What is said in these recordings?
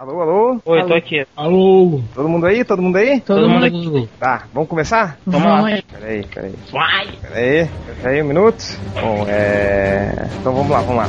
Alô, alô? Oi, tô aqui. Alô? Todo mundo aí? Todo mundo aí? Todo mundo aqui. Tá, vamos começar? Vamos lá. Peraí, peraí. Vai! Peraí, peraí um minuto. Bom, é. Então vamos lá, vamos lá.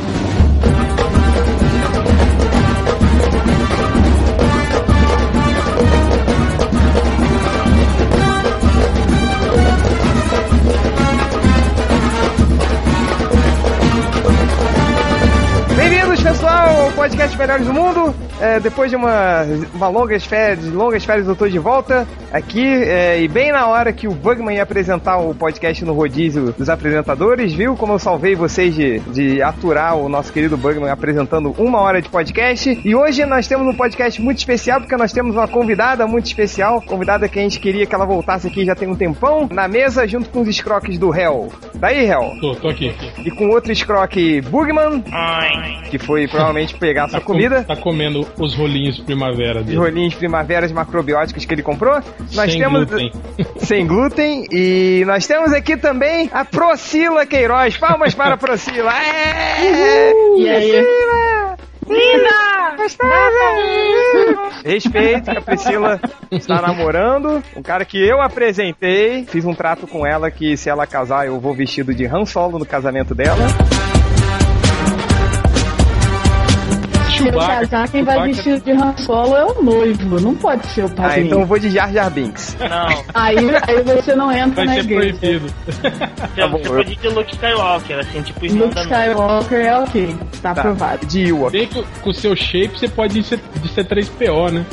Pessoal, ao podcast Melhores do Mundo. É, depois de uma, uma longas férias, longas férias, eu tô de volta aqui. é, e bem na hora que o Bugman ia apresentar o podcast no rodízio dos apresentadores, viu como eu salvei vocês de, de aturar o nosso querido Bugman apresentando uma hora de podcast. E hoje nós temos um podcast muito especial, porque nós temos uma convidada muito especial, convidada que a gente queria que ela voltasse aqui já tem um tempão, na mesa junto com os escroques do Hell. Daí, Hell? Tô, tô aqui. E com outro escroque Bugman, Ai. que foi provavelmente pegar sua Tá com- comida. Tá comendo os rolinhos primavera Os dele. rolinhos primaveras macrobióticos que ele comprou. Nós Sem temos glúten. sem glúten e nós temos aqui também a Procila Queiroz. Palmas para a Procila. É! E aí? Priscila! Linda! Gostosa! Respeito que a Priscila está namorando um cara que eu apresentei. Fiz um trato com ela que se ela casar eu vou vestido de Han Solo no casamento dela. Chewbacca, casar, quem vai Chewbacca. vestido de Han Solo é o noivo, não pode ser o Ah, padrinho. então eu vou de Jar Jar Binks. Não, aí, aí você não entra Vai na ser igreja. proibido. você, bom, você eu- pode ir de Luke Skywalker, assim, tipo irmão Luke. Skywalker é ok, tá, Tá, aprovado. de Ewok. Bem que com o seu shape você pode ir ser- de C3PO, né?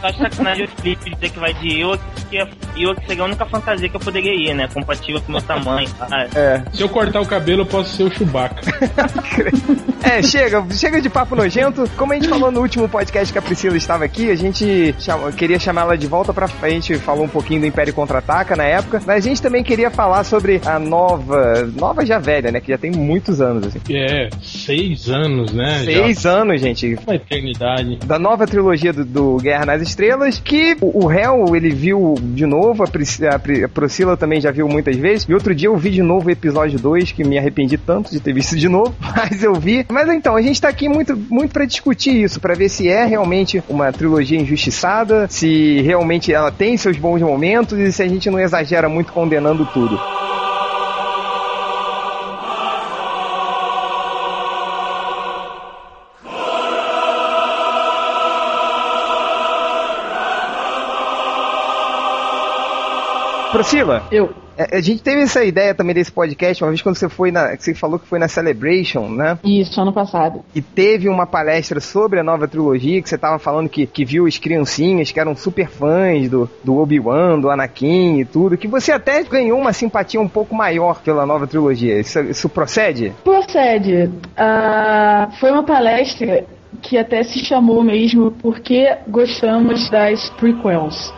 Só sacanagem o Felipe dizer que vai de Ewok, porque Ewok seria a única fantasia que eu poderia ir, né? Compatível com o meu tamanho. Ah, É. Se eu cortar o cabelo, eu posso ser o Chewbacca. É, chega, chega de papo nojento. Como a gente falou no último podcast que a Priscila estava aqui, a gente chama- queria chamar ela de volta pra. A gente falou um pouquinho do Império Contra-Ataca na época, mas a gente também queria falar sobre a nova. Nova já velha, né? Que já tem muitos anos, assim. É, seis anos, né? Seis anos, gente. Já. Uma eternidade. Da nova trilogia do, do Guerra nas Estrelas, que o, o Hell, ele viu de novo, a, Pris, a, a Priscila também já viu muitas vezes, e outro dia eu vi de novo o episódio 2, que me arrependi tanto de ter visto de novo, mas eu vi. Mas então, a gente tá aqui muito, muito para discutir isso, para ver se é realmente uma trilogia injustiçada, se realmente ela tem seus bons momentos e se a gente não exagera muito condenando tudo. Priscila, Eu. É, a gente teve essa ideia também desse podcast uma vez quando você foi na. que Você falou que foi na Celebration, né? Isso, ano passado. E teve uma palestra sobre a nova trilogia, que você tava falando que, que viu as criancinhas que eram super fãs do, do Obi-Wan, do Anakin e tudo, que você até ganhou uma simpatia um pouco maior pela nova trilogia. Isso, isso procede? Procede. Ah, foi uma palestra que até se chamou mesmo porque gostamos das prequels.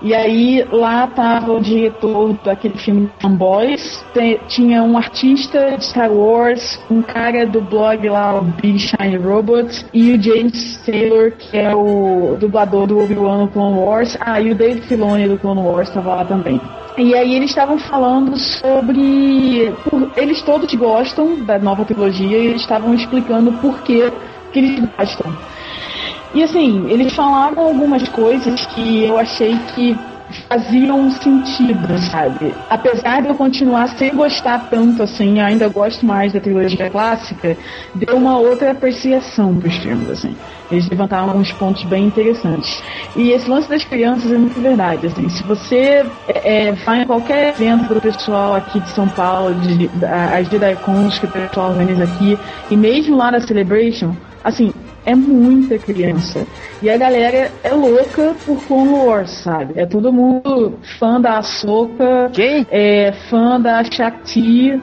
E aí lá tava o diretor daquele filme Fanboys, tinha um artista de Star Wars, um cara do blog lá, o Big Shiny Robot, e o James Taylor, que é o dublador do Obi-Wan no Clone Wars. Ah, e o Dave Filoni do Clone Wars estava lá também. E aí eles estavam falando sobre. eles todos gostam da nova trilogia e eles estavam explicando por que, que eles gostam. E assim, eles falaram algumas coisas que eu achei que faziam sentido, sabe? Apesar de eu continuar sem gostar tanto assim, ainda gosto mais da trilogia clássica, deu uma outra apreciação pros filmes, assim. Eles levantaram alguns pontos bem interessantes. E esse lance das crianças é muito verdade, assim. Se você é, é, vai em qualquer evento do pessoal aqui de São Paulo, de, da- as JediCons que o pessoal organiza aqui, e mesmo lá na Celebration, assim, é muita criança. E a galera é louca por Clone Wars, sabe? É todo mundo fã da Ahsoka, Quem? é fã da Shakti.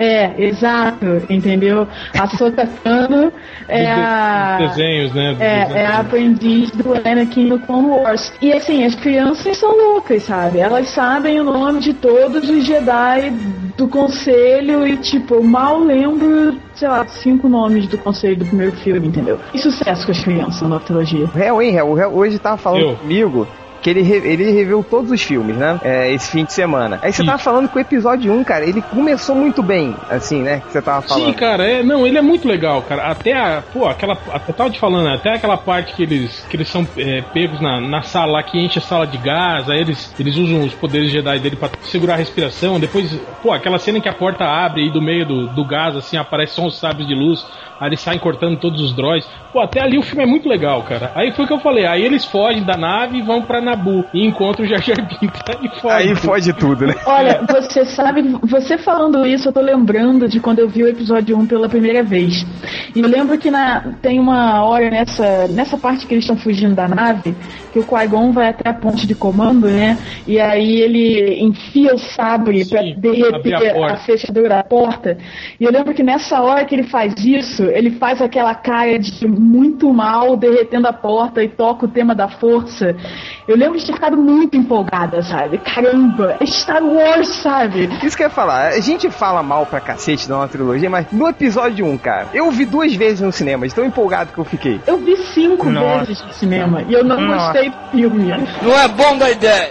É, exato, entendeu? A Ahsoka Tano é a... desenhos, né? É, é a aprendiz do Anakin no Clone Wars. E assim, as crianças são loucas, sabe? Elas sabem o nome de todos os Jedi do conselho e, tipo, mal lembro, sei lá, cinco nomes do conselho do primeiro filme, entendeu? E sucesso com as crianças na trilogia. O Hell, hein, Hell? O Hell hoje tava falando Eu. comigo que ele, ele reviu todos os filmes, né? É, esse fim de semana. Aí você tava falando que o episódio 1, cara, ele começou muito bem, assim, né? Que você tava falando. Sim, cara, é, não, ele é muito legal, cara. Até a, pô, aquela, eu tava te falando, até aquela parte que eles, que eles são é, pegos na, na sala lá que enche a sala de gás, aí eles, eles usam os poderes Jedi dele pra segurar a respiração. Depois, pô, aquela cena em que a porta abre e do meio do, do gás, assim, aparece só os sábios de luz, aí eles saem cortando todos os droids. Pô, até ali o filme é muito legal, cara. Aí foi o que eu falei, aí eles fogem da nave e vão pra Nabu e encontram o Jar Jar Binks. Aí foge. Aí foge tudo, né? Olha, você sabe, você falando isso, eu tô lembrando de quando eu vi o episódio 1 pela primeira vez. E eu lembro que na, tem uma hora nessa, nessa parte que eles estão fugindo da nave, que o Qui-Gon vai até a ponte de comando, né? E aí ele enfia o sabre Sim, pra abrir a derreter porta. a fechadura da porta. E eu lembro que nessa hora que ele faz isso, ele faz aquela cara de muito mal, derretendo a porta e toca o tema da força. Eu lembro de ter ficado muito empolgada, sabe? Caramba, é Star Wars, sabe? Isso que eu ia falar, a gente fala mal pra cacete da nova trilogia, mas no episódio 1, cara, eu vi duas vezes no cinema, de tão empolgado que eu fiquei. Eu vi cinco Nossa. vezes no cinema e eu não Nossa. gostei do filme.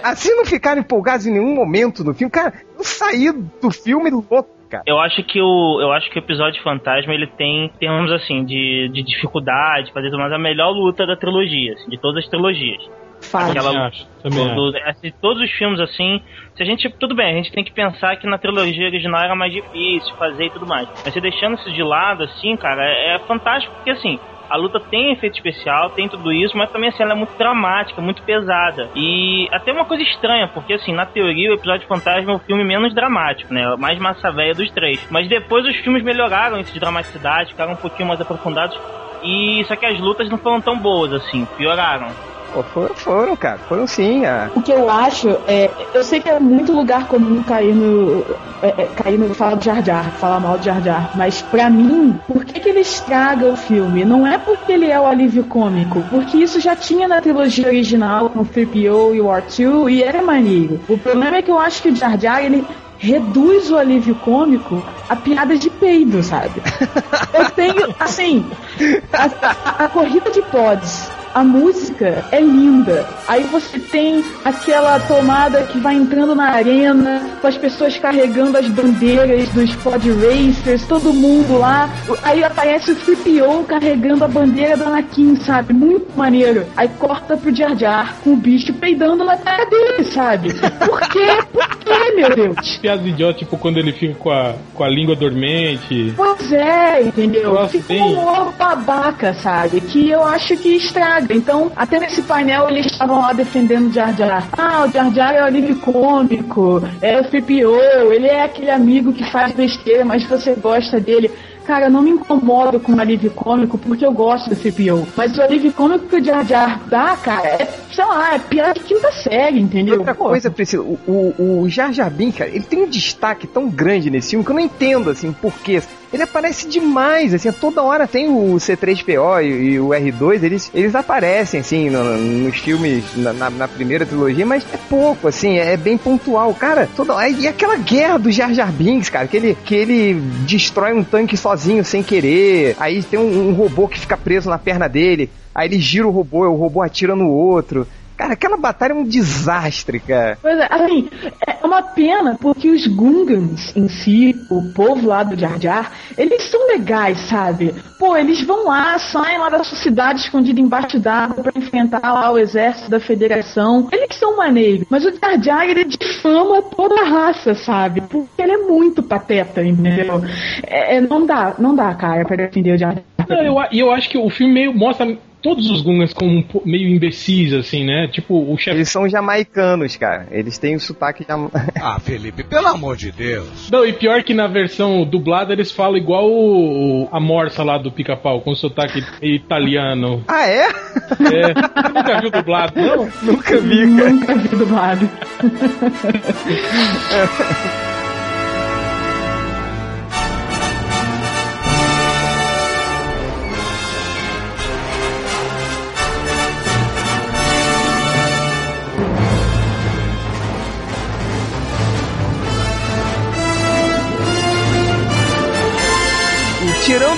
Assim não ficaram empolgados em nenhum momento no filme, cara, eu saí do filme louco, cara. Eu acho que o eu acho que o episódio Fantasma ele tem termos assim de, de dificuldade, fazer mais a melhor luta da trilogia, assim, de todas as trilogias. Fala. Aquela Também acho, do- do- assim, todos os filmes assim, se a gente tudo bem, a gente tem que pensar que na trilogia original era mais difícil fazer e tudo mais. Mas você deixando isso de lado assim, cara, é, é fantástico porque assim, a luta tem efeito especial, tem tudo isso, mas também assim, ela é muito dramática, muito pesada. E até uma coisa estranha, porque assim, na teoria o episódio Fantasma é o filme menos dramático, né? O mais massa velha dos três. Mas depois os filmes melhoraram isso de dramaticidade, ficaram um pouquinho mais aprofundados. E só que as lutas não foram tão boas assim, pioraram. Pô, foram, foram, cara, foram sim. ah. O que eu acho é. Eu sei que é muito lugar comum cair no. É, é, cair no. Falar do Jar Jar, falar mal do Jar Jar. Mas pra mim, por que, que ele estraga o filme? Não é porque ele é o alívio cômico. Porque isso já tinha na trilogia original com o 3PO e o R2 e era maneiro. O problema é que eu acho que o Jar Jar, ele. Reduz o alívio cômico a piada de peido, sabe? Eu tenho, assim, a, a- a corrida de pods, a música é linda. Aí você tem aquela tomada que vai entrando na arena, com as pessoas carregando as bandeiras dos pod racers, todo mundo lá. Aí aparece o 3PO carregando a bandeira do Anakin, sabe? Muito maneiro. Aí corta pro Jar Jar com o bicho peidando na cara dele, sabe? Por quê? Por quê, meu Deus? Piadas idiotas, tipo quando ele fica com a, com a língua dormente. Pois é, entendeu? Nossa, Ficou um babaca, sabe? Que eu acho que estraga. Então, até nesse painel eles estavam lá defendendo o Jar Jar. Ah, o Jar Jar é o alívio cômico, é o 3PO, ele é aquele amigo que faz besteira, mas você gosta dele. Cara, eu não me incomodo com o alívio cômico porque eu gosto do 3PO. Mas o alívio cômico que o Jar Jar dá, cara, é, sei lá, é piada de quinta série, E entendeu? outra Pô, coisa, Priscila, o, o, o Jar Jar Binks, cara, ele tem um destaque tão grande nesse filme que eu não entendo, assim, por quê. Ele aparece demais, assim, toda hora tem o C3PO e, e o R2, eles, eles aparecem, assim, no- nos filmes, na, na- na primeira trilogia, mas é pouco, assim, é, bem pontual. Cara, toda hora, e aquela guerra do Jar Jar Binks, cara, que ele, que ele destrói um tanque sozinho, sem querer, aí tem um, um robô que fica preso na perna dele, aí ele gira o robô, o robô atira no outro. Cara, aquela batalha é um desastre, cara. Pois é, assim, é uma pena porque os Gungans em si, o povo lá do Jar Jar, eles são legais, sabe? Pô, eles vão lá, saem lá da sua cidade escondida embaixo d'água pra enfrentar lá o exército da federação. Eles são maneiros, mas o Jar Jar, ele difama toda a raça, sabe? Porque ele é muito pateta, entendeu? É, é, não dá, não dá, cara, pra defender o Jar Jar. Não, eu, e eu acho que o filme meio mostra todos os Gungans como meio imbecis, assim, né? Tipo, o chefe. Eles são jamaicanos, cara. Eles têm o sotaque jama... Ah, Felipe, pelo amor de Deus. Não, e pior que na versão dublada eles falam igual o, a morsa lá do pica-pau, com sotaque italiano. Ah, é? É, você nunca viu dublado, não? Nunca vi, cara. Nunca vi dublado.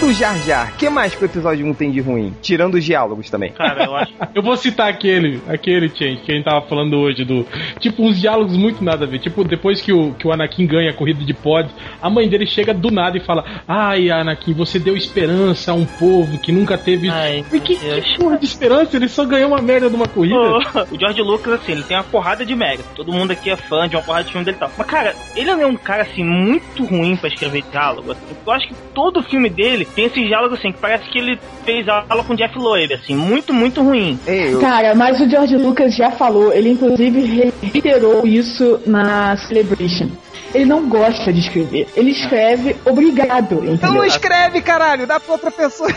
o Jar Jar, o que mais que o episódio 1 tem de ruim? Tirando os diálogos também. Cara, eu acho. Eu vou citar aquele, aquele, Change, que a gente tava falando hoje, do. Tipo, uns diálogos muito nada a ver. Tipo, depois que o, que o Anakin ganha a corrida de pod, a mãe dele chega do nada e fala: Ai, Anakin, você deu esperança a um povo que nunca teve. Ai, que, que porra de esperança? Ele só ganhou uma merda de uma corrida. O George Lucas, assim, ele tem uma porrada de mérito. Todo mundo aqui é fã de uma porrada de filme dele e tal. Mas, cara, ele é um cara, assim, muito ruim pra escrever diálogo. assim. Eu acho que todo filme dele tem esses diálogos, assim, que parece que ele fez aula com Jeff Loeb, assim, muito, muito ruim. Eu, Cara, mas o George Lucas já falou, ele inclusive re- reiterou isso na Celebration. Ele não gosta de escrever. Ele escreve obrigado, então entendeu? não escreve, caralho, dá pra outra pessoa.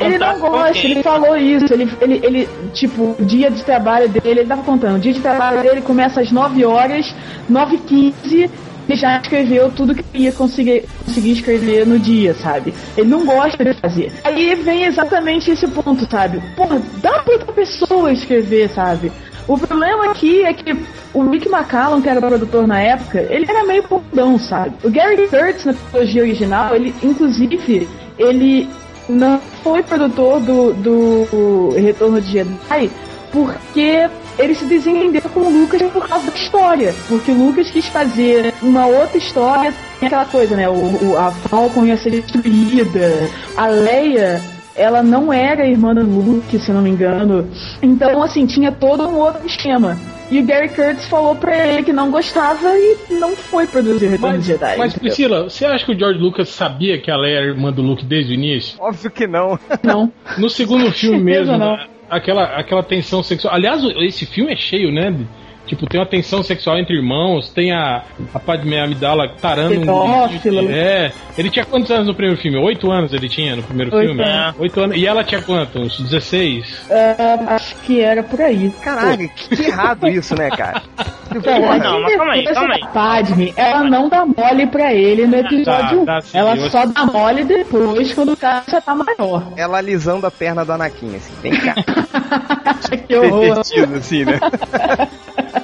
Ele não gosta, ele falou isso. Ele, ele, ele, tipo, o dia de trabalho dele, ele tava contando, o dia de trabalho dele começa às 9 horas, 9 h 15 ele já escreveu tudo que ia conseguir, conseguir escrever no dia, sabe? Ele não gosta de fazer. Aí vem exatamente esse ponto, sabe? Porra, dá pra outra pessoa escrever, sabe? O problema aqui é que o Rick McCallum, que era produtor na época, ele era meio bundão, sabe? O Gary Kurtz, na trilogia original, ele, inclusive, ele não foi produtor do, do Retorno de Jedi porque ele se desentendeu com o Lucas por causa da história. Porque o Lucas quis fazer uma outra história, tem aquela coisa, né? O, o- a Falcon ia ser destruída, a Leia. Ela não era irmã do Luke, se não me engano. Então, assim, tinha todo um outro esquema. E o Gary Kurtz falou pra ele que não gostava e não foi produzir Retorno Mas, de Jedi. mas entendeu? Priscila, você acha que o George Lucas sabia que ela era irmã do Luke desde o início? Óbvio que não. Não. No segundo filme mesmo, não. Aquela, aquela tensão sexual. Aliás, esse filme é cheio, né? de- Tipo, tem uma tensão sexual entre irmãos, tem a, a Padme Amidala tarando um. Pedófila. É. Ele tinha quantos anos no primeiro filme? Oito anos ele tinha no primeiro Oito filme? anos. Oito anos. E ela tinha quantos? 16? Ah, acho que era por aí. Caralho, que, que errado isso, né, cara? Cara, Não, mas calma aí, calma aí. da Padme, ela não dá mole pra ele no episódio 1. Dá, dá sim, ela eu- só dá mole depois, quando o cara já tá maior. Ela alisando a perna do Anakin, assim. Vem cá. que horror. Divertido, assim, né?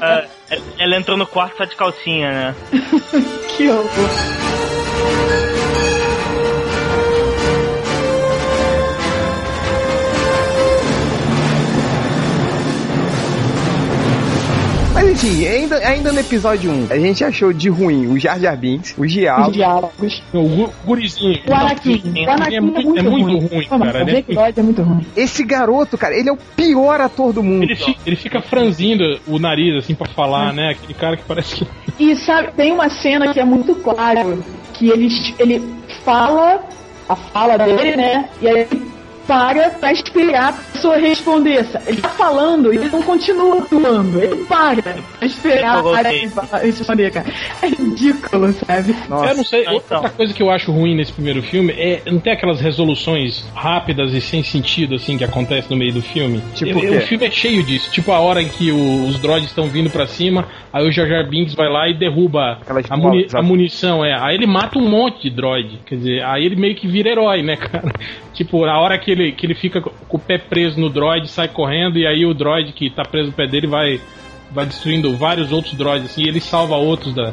Ah, ela entrou no quarto só de calcinha, né? Que horror. Mas enfim, ainda, ainda no episódio 1, a gente achou de ruim o Jar Jar Binks, os Os diálogos. diálogos. O gu- gurizinho. O Anakin. O Anakin é é muito- é muito ruim. ruim, cara, o é- episódio é muito ruim. Esse garoto, cara, ele é o pior ator do mundo. Ele, fi- ele fica franzindo o nariz, assim, pra falar, né? Aquele cara que parece que. E sabe, tem uma cena que é muito claro que ele, ele fala a fala dele, né? E aí ele para pra esperar a pessoa responder. Ele tá falando e ele não continua atuando. Ele para pra esperar a responder, cara. É ridículo, sabe? Nossa. Eu não sei, Ah, então. outra coisa que eu acho ruim nesse primeiro filme é não ter aquelas resoluções rápidas e sem sentido, assim, que acontece no meio do filme. Tipo Eu- o o filme é cheio disso. Tipo a hora em que o- os droids estão vindo pra cima, aí o Jar Jar Binks vai lá e derruba Aquelas a, muni- bolas, a munição, é. Aí ele mata um monte de droid. Quer dizer, aí ele meio que vira herói, né, cara? Tipo, a hora que ele, que ele fica com o pé preso no droid, sai correndo, e aí o droid que tá preso no pé dele vai, vai destruindo vários outros droids, assim, e ele salva outros da,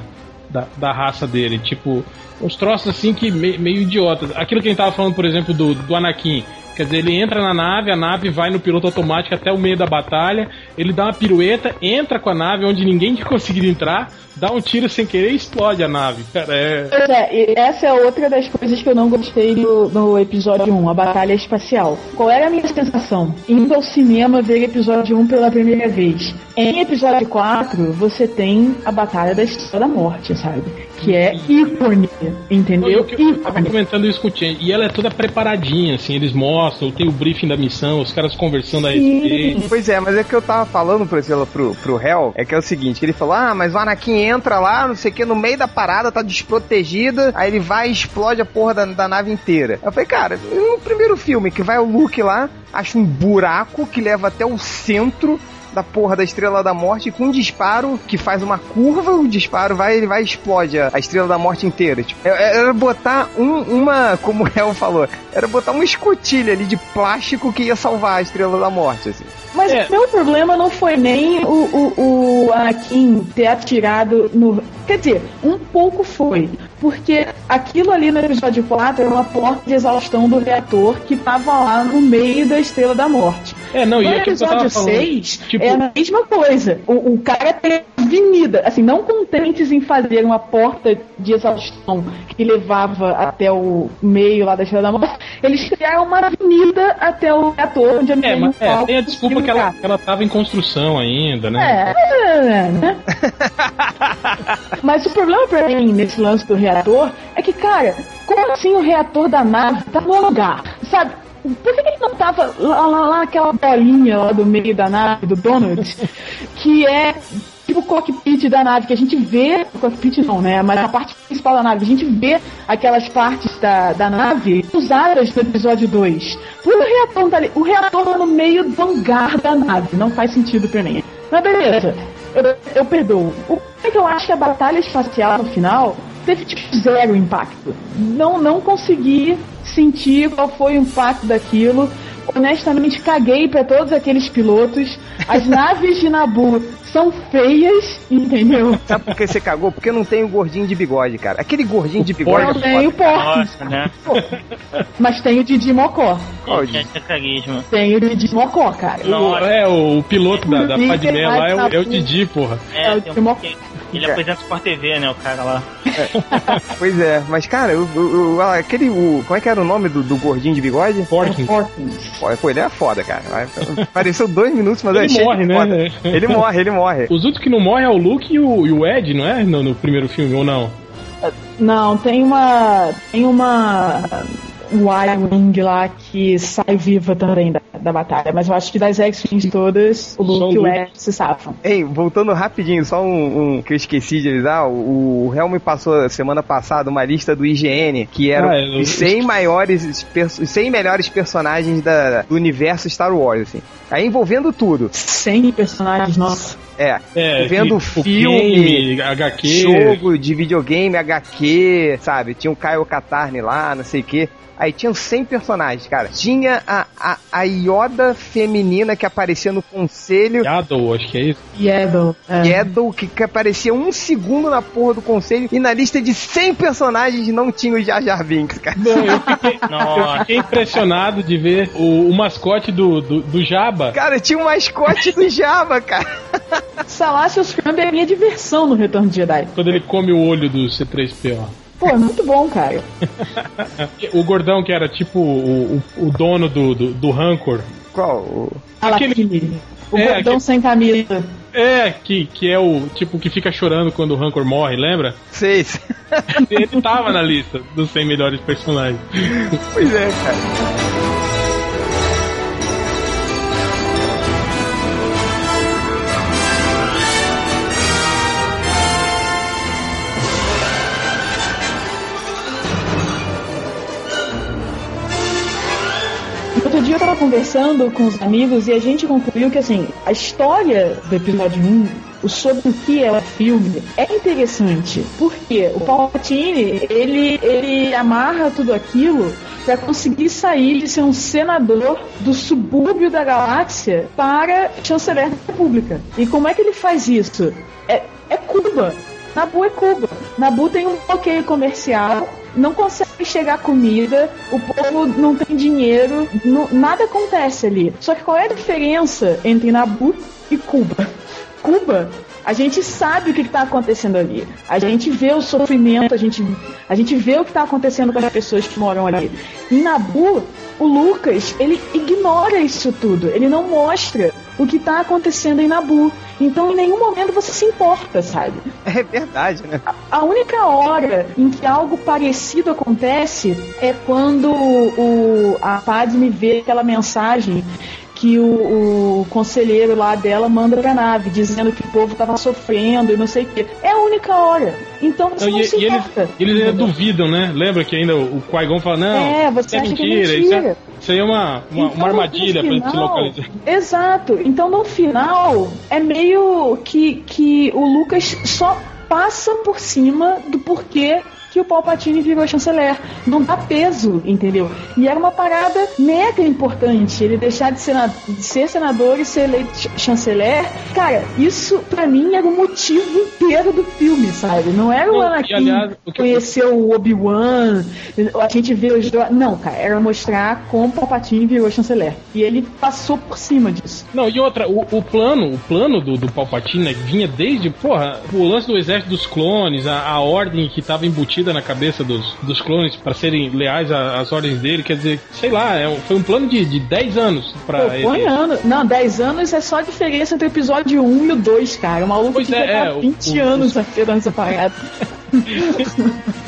da, da raça dele. Tipo, uns troços assim que me- meio idiotas. Aquilo que a gente tava falando, por exemplo, do, do Anakin. Quer dizer, ele entra na nave, a nave vai no piloto automático até o meio da batalha, ele dá uma pirueta, entra com a nave onde ninguém tinha conseguido entrar, dá um tiro sem querer e explode a nave. Cara, é. Pois é, essa é outra das coisas que eu não gostei do, no episódio 1, a batalha espacial. Qual era a minha sensação? Indo ao cinema ver episódio 1 pela primeira vez. Em episódio 4, você tem a batalha da Estrela da Morte, sabe? Que é ícone, entendeu? Eu, eu, eu tava Ícone. comentando isso com o Chen, e ela é toda preparadinha, assim, eles mostram, tem o briefing da missão, os caras conversando a respeito. Pois é, mas é que eu tava falando, por exemplo, pro, pro Hell, é que é o seguinte, ele falou, ah, mas o Anakin entra lá, não sei o que, no meio da parada, tá desprotegida, aí ele vai e explode a porra da, da nave inteira. Eu falei, cara, no primeiro filme, que vai o Luke lá, acha um buraco que leva até o centro, da porra da Estrela da Morte com um disparo que faz uma curva, o disparo vai, ele vai e explode a, a Estrela da Morte inteira. Tipo, é, é, era botar um, uma, como o El falou, era botar uma escotilha ali de plástico que ia salvar a Estrela da Morte, assim. Mas É. o meu problema não foi nem o, o, o Anakin ter atirado no. Quer dizer, um pouco foi. Porque aquilo ali no episódio 4 era uma porta de exaustão do reator que tava lá no meio da Estrela da Morte. É, não, e No eu tava episódio falando. 6 tipo- é a mesma coisa. O, o cara tem avenida, assim, não contentes em fazer uma porta de exaustão que levava até o meio lá da Estrela da Morte, eles criaram uma avenida até o reator, onde É, tem um mas é, tem a desculpa que ela, que ela tava em construção ainda, né? É, é, né? Mas o problema pra mim nesse lance do reator é que, cara, como assim o reator da nave tá no lugar? Sabe? Por que, que ele não tava lá, lá, lá naquela bolinha lá do meio da nave, do Donald, que é tipo o cockpit da nave, que a gente vê, o cockpit não, né? Mas a parte principal da nave, a gente vê aquelas partes da, da nave usadas no episódio 2. Por o reator tá ali, o reator tá no meio do hangar da nave, não faz sentido pra mim. Mas beleza, eu, eu perdoo. O é que eu acho que a batalha espacial no final teve tipo zero impacto. Não, não consegui sentir qual foi o impacto daquilo. Honestamente, caguei pra todos aqueles pilotos. As naves de Nabu são feias, entendeu? Sabe por que você cagou? Porque não tem o gordinho de bigode, cara. Aquele gordinho de bigode. Não é tem o Nossa, né? mas tem o Didi Mocó. Qual carisma. Tem o Didi Mocó, cara. O- é, o, piloto da, da Padmé lá é o, é o. Didi, porra. É, É o tem um- Ele apresenta Sport TV, né? O cara lá. Pois é, mas cara, o, o- o- aquele. O, como é que era o nome do, do gordinho de bigode? Porkins. Porkins. Pô, ele é foda, cara. Apareceu dois minutos, mas eu Ele achei morre, ele né? foda. Ele morre, ele morre. Os outros que não morrem é o Luke e o, e o Ed, não é? No, no primeiro filme, ou não? Não, tem uma. Tem uma. Y-Wing lá que sai viva também da, da batalha. Mas eu acho que das X-Wings todas, o Luke o e o. Ed se safam. Ei, voltando rapidinho, só um, um que eu esqueci de avisar, o, o Helm passou semana passada uma lista do IGN, que eram Ah, é, os 100 maiores, pers- os 100 melhores personagens da, do universo Star Wars, assim. Aí envolvendo tudo. 100 personagens, nossa. É, É, vendo filme, game, HQ. jogo de videogame, HQ, sabe? Tinha o Caio Katarni lá, não sei o quê. Aí tinham 100 personagens, cara. Tinha a, a, a Yoda feminina que aparecia no conselho. Yaddle, acho que é isso. Yaddle. É. Yaddle, que, que aparecia um segundo na porra do conselho. E na lista de 100 personagens não tinha o Jar Jar Binks, cara. Não, eu fiquei, eu Nossa. fiquei impressionado de ver o, o mascote do, do, do Jabba. Cara, tinha um mascote do Java, cara. Salacious Crumb é a minha diversão no Retorno de Jedi. Quando ele come o olho do C3PO. Pô, é muito bom, cara. O gordão que era tipo o, o, o dono do, do, do Rancor. Qual? O- Alakili. O É, gordão aquele- sem camisa. É, que, que é o tipo que fica chorando quando o Rancor morre, lembra? Seis. Ele tava na lista dos 100 melhores personagens. pois é, cara. Conversando com os amigos e a gente concluiu que, assim, a história do episódio 1, o sobre o que é o filme, é interessante. Porque o Palpatine, ele, ele amarra tudo aquilo para conseguir sair de ser um senador do subúrbio da galáxia para chanceler da República. E como é que ele faz isso? É, é Cuba. Nabu é Cuba. Nabu tem um bloqueio comercial, não consegue chegar comida, o povo não tem dinheiro, não- nada acontece ali. Só que qual é a diferença entre Nabu e Cuba? Cuba, a gente sabe o que está acontecendo ali. A gente vê o sofrimento, a gente, a gente vê o que está acontecendo com as pessoas que moram ali. Em Nabu, o Lucas, ele ignora isso tudo. Ele não mostra o que está acontecendo em Nabu. Então, em nenhum momento você se importa, sabe? É verdade, né? A única hora em que algo parecido acontece é quando o, a Padme vê aquela mensagem que o, o conselheiro lá dela manda pra nave, dizendo que o povo tava sofrendo e não sei o quê. É a única hora. Então você Não, não, e, se e eles, ainda duvidam, né? Lembra que ainda o Qui-Gon fala, não, É, você é acha mentira, que é isso mentira. Isso aí é uma, uma, Então, uma armadilha pra no gente se final- localizar. Exato. Então no final é meio que, que o Lucas só passa por cima do porquê que o Palpatine virou chanceler. Não dá peso, entendeu? E era uma parada mega importante. Ele deixar de, sena- de ser senador e ser eleito ch- chanceler. Cara, isso pra mim era o motivo inteiro do filme, sabe? Não era o Anakin aliás, o que eu- conhecer o Obi-Wan, a gente vê os. Não, cara, era mostrar como o Palpatine virou chanceler. E ele passou por cima disso. Não, e outra, o, o plano, o plano do, do Palpatine né, vinha desde, porra, o lance do exército dos clones, a, a ordem que tava embutida na cabeça dos, dos clones pra serem leais às ordens dele, quer dizer, sei lá, é um- foi um plano de, de 10 anos pra Pô, ele. ano. Não, 10 anos é só a diferença entre o episódio 1 e o 2, cara. O maluco Pois que é, já tá é, o- 20 o- anos esperando essa parada.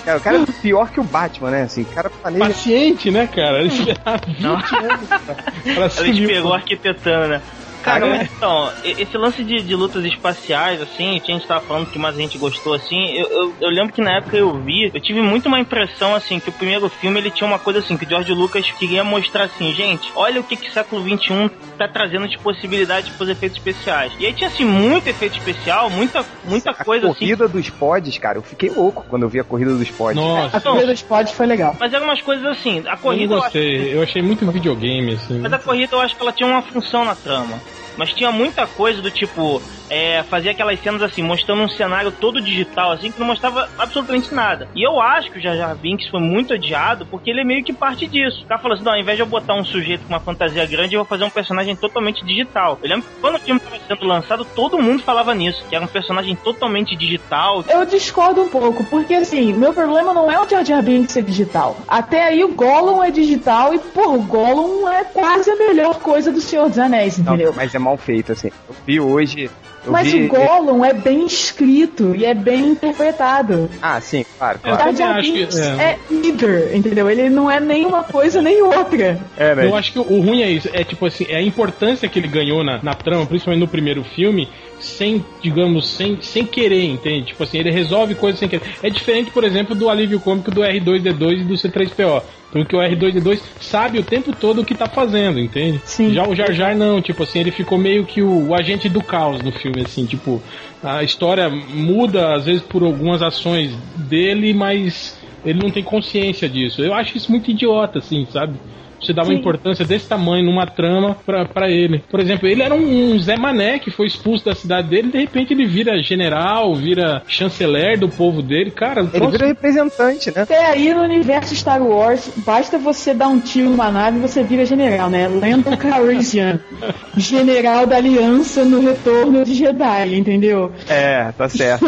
Cara, o cara é pior que o Batman, né? Assim, o cara planeja. Paciente, né, cara? Ele esperava 20 Não. anos pra, pra Ele o pegou arquitetando, né? Cara, mas então, esse lance de, de lutas espaciais, assim, que a gente tava falando que mais a gente gostou, assim, eu, eu, eu lembro que na época eu vi, eu tive muito uma impressão, assim, que o primeiro filme ele tinha uma coisa assim, que o George Lucas queria mostrar assim, gente, olha o que que o século XXI tá trazendo de possibilidade pros efeitos especiais. E aí tinha, assim, muito efeito especial, muita, muita A coisa assim. corrida dos pods, cara, eu fiquei louco quando eu vi a corrida dos pods. Nossa, A corrida dos pods foi legal. Mas eram umas coisas assim, a eu corrida não eu acho gostei. Eu achei muito videogame, assim. Mas a corrida eu acho que ela tinha uma função na trama. Mas tinha muita coisa do tipo, é, fazer aquelas cenas assim, mostrando um cenário todo digital, assim, que não mostrava absolutamente nada. E eu acho que o Jar Jar Binks foi muito odiado, porque ele é meio que parte disso. O cara falou assim, não, ao invés de eu botar um sujeito com uma fantasia grande, eu vou fazer um personagem totalmente digital. Eu lembro que quando o filme estava sendo lançado, todo mundo falava nisso, que era um personagem totalmente digital. Eu discordo um pouco, porque assim, meu problema não é o Jar Jar Binks ser digital. Até aí o Gollum é digital e, pô, o Gollum é quase a melhor coisa do Senhor dos Anéis, Não, entendeu? mas é mal feito, assim. Eu vi hoje. Eu Mas vi... o Gollum é bem escrito e é bem interpretado. Ah, sim, claro, Eu claro. Também acho que- é. é either, entendeu? Ele não é nem uma coisa nem outra. É, né? Eu acho que o ruim é isso, é tipo assim, é a importância que ele ganhou na, na trama, principalmente no primeiro filme, sem, digamos, sem, sem querer, entende? Tipo assim, ele resolve coisas sem querer. É diferente, por exemplo, do alívio cômico do R2D2 e do C3PO. Porque o R2D2 sabe o tempo todo o que tá fazendo, entende? Sim. Já o Jar Jar não, tipo assim, ele ficou meio que o, o agente do caos no filme, assim, tipo, a história muda às vezes por algumas ações dele, mas ele não tem consciência disso. Eu acho isso muito idiota, assim, sabe? Você dá uma Sim. importância desse tamanho numa trama pra, pra ele. Por exemplo, ele era um, um Zé Mané que foi expulso da cidade dele, de repente ele vira general, vira chanceler do povo dele. Cara, Ele troço- vira representante, né? Até aí no universo Star Wars, basta você dar um tiro numa nave e você vira general, né? Lando Calrissian, general da aliança no retorno de Jedi, entendeu? É, tá certo.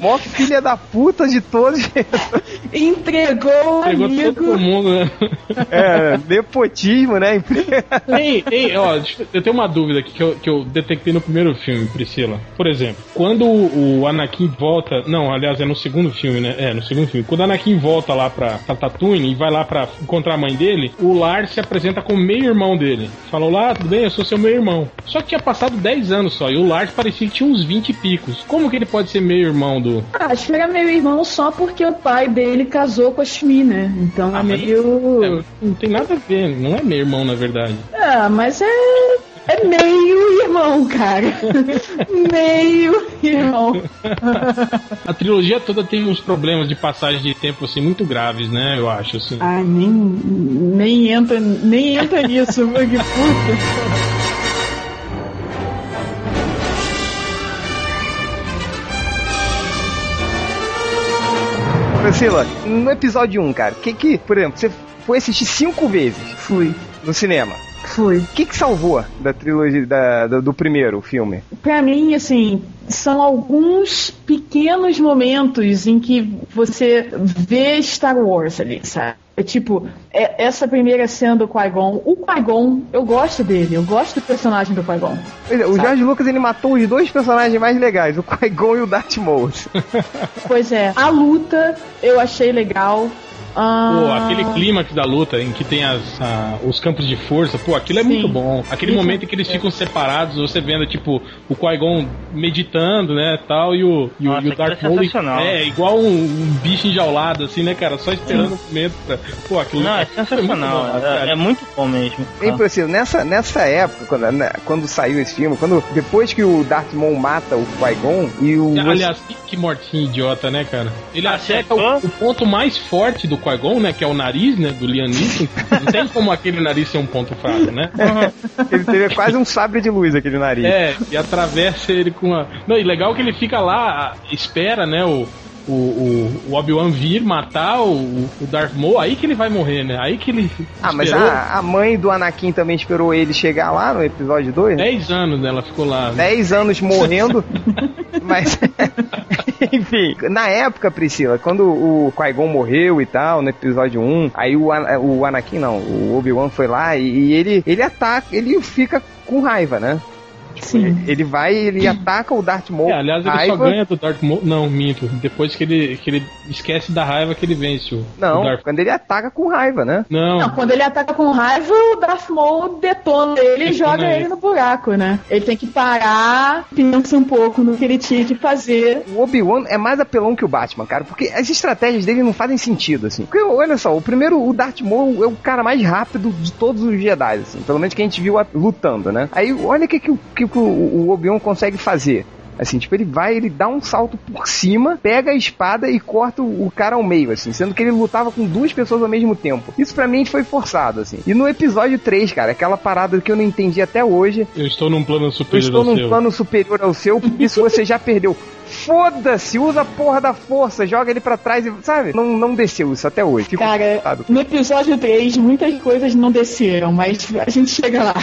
Mó filha da puta de todos. Entregou o pegou amigo. todo mundo, né? É, nepotismo, né? ei, ei, ó, eu- tenho uma dúvida aqui que eu, que eu detectei no primeiro filme, Priscila. Por exemplo, quando o, Anakin volta. Não, aliás, é no segundo filme, né? É, no segundo filme. Quando o Anakin volta lá pra, pra Tatooine e vai lá pra encontrar a mãe dele, o Lar se apresenta como meio-irmão dele. Falou lá, tudo bem, eu sou seu meio-irmão. Só que tinha passado 10 anos só, e o Lars parecia que tinha uns 20 picos. Como que ele pode ser meio-irmão do. Ah, acho que era meu irmão só porque o pai dele casou com a Shmi, né? Então Ah, é meio. É, não tem nada a ver, não é meio-irmão na verdade. Ah, mas é. É meio irmão, cara. meio irmão. A trilogia toda tem uns problemas de passagem de tempo assim muito graves, né? Eu acho assim. Ai, nem, nem entra, nem entra nisso, que puta. Priscila, no episódio 1, cara, que que, por exemplo, você foi assistir cinco vezes Fui, no cinema. fui. O que que salvou da trilogia, da, do, do primeiro filme? Pra mim, assim, são alguns pequenos momentos em que você vê Star Wars ali, sabe? É tipo, é- essa primeira cena do Qui-Gon. O Qui-Gon, eu gosto dele, eu gosto do personagem do Qui-Gon. É, o. George Lucas ele matou os dois personagens mais legais, o Qui-Gon e o Darth Maul. Pois é, a luta eu achei legal. Ah, Pô, aquele clímax da luta em que tem as, a- os campos de força, pô, aquilo é Sim. muito bom. Aquele Isso momento em que eles ficam separados, você vendo, tipo, o Qui-Gon meditando, né, tal, e o, e o, Nossa, e o Darth é Maul sensacional. é igual um, um bicho enjaulado, assim, né, cara, só esperando o momento pra... Pô, aquilo Não, é foi muito sensacional. bom. É, é muito bom mesmo. Bem preciso. Nessa, nessa época, quando, né, quando saiu esse filme, quando, depois que o Darth Maul mata o Qui-Gon e o... Aliás, que, mortinho idiota, né, cara? Ele acerta o, Acertou? o ponto mais forte do Qui-Gon, né, que é o nariz, né, do Liam Neeson. Não tem como aquele nariz ser um ponto fraco, né? Ele teve quase um sabre de luz aquele nariz. É, e atravessa ele com a. Não, e legal que ele fica lá, espera, né, o. O, o, o Obi-Wan vir matar o, o Darth Maul, aí que ele vai morrer, né? Aí que ele. Ah, mas esperou a, a mãe do Anakin também esperou ele chegar lá no episódio 2, né? 10 anos né, ela ficou lá. 10 anos morrendo, mas... Enfim, na época, Priscila, quando o Qui-Gon morreu e tal, no episódio 1, aí o, Ana- o Anakin, não, o Obi-Wan foi lá e, e ele, ele ataca, ele fica com raiva, né? Sim. Ele vai, ele ataca o Darth Maul. É, aliás, ele raiva. só ganha do Darth Maul. Não, minto. Depois que ele, que ele esquece da raiva que ele vence o, Não, o Darth quando ele ataca com raiva, né? Não, Não, quando ele ataca com raiva, o Darth Maul detona ele e Detona joga ele. ele no buraco, né? Ele tem que parar, pensa um pouco no que ele tinha que fazer. O Obi-Wan é mais apelão que o Batman, cara, porque as estratégias dele não fazem sentido, assim. Porque, olha só, o primeiro, o Darth Maul é o cara mais rápido de todos os Jedi, assim. Pelo menos que a gente viu lutando, né? Aí, olha o que, que, o- que que o, o Obi-Wan consegue fazer. Assim, tipo, ele vai, ele dá um salto por cima, pega a espada e corta o, cara ao meio, assim, sendo que ele lutava com duas pessoas ao mesmo tempo. Isso pra mim foi forçado, assim. E no episódio 3, cara, aquela parada que eu não entendi até hoje, eu estou num plano eu superior estou ao num seu. plano superior ao seu, por isso você já perdeu. Foda-se, usa a porra da força, joga ele pra trás e, sabe? Não, não desceu isso até hoje. Fico Cara, assustado. no episódio 3, muitas coisas não desceram, mas a gente chega lá.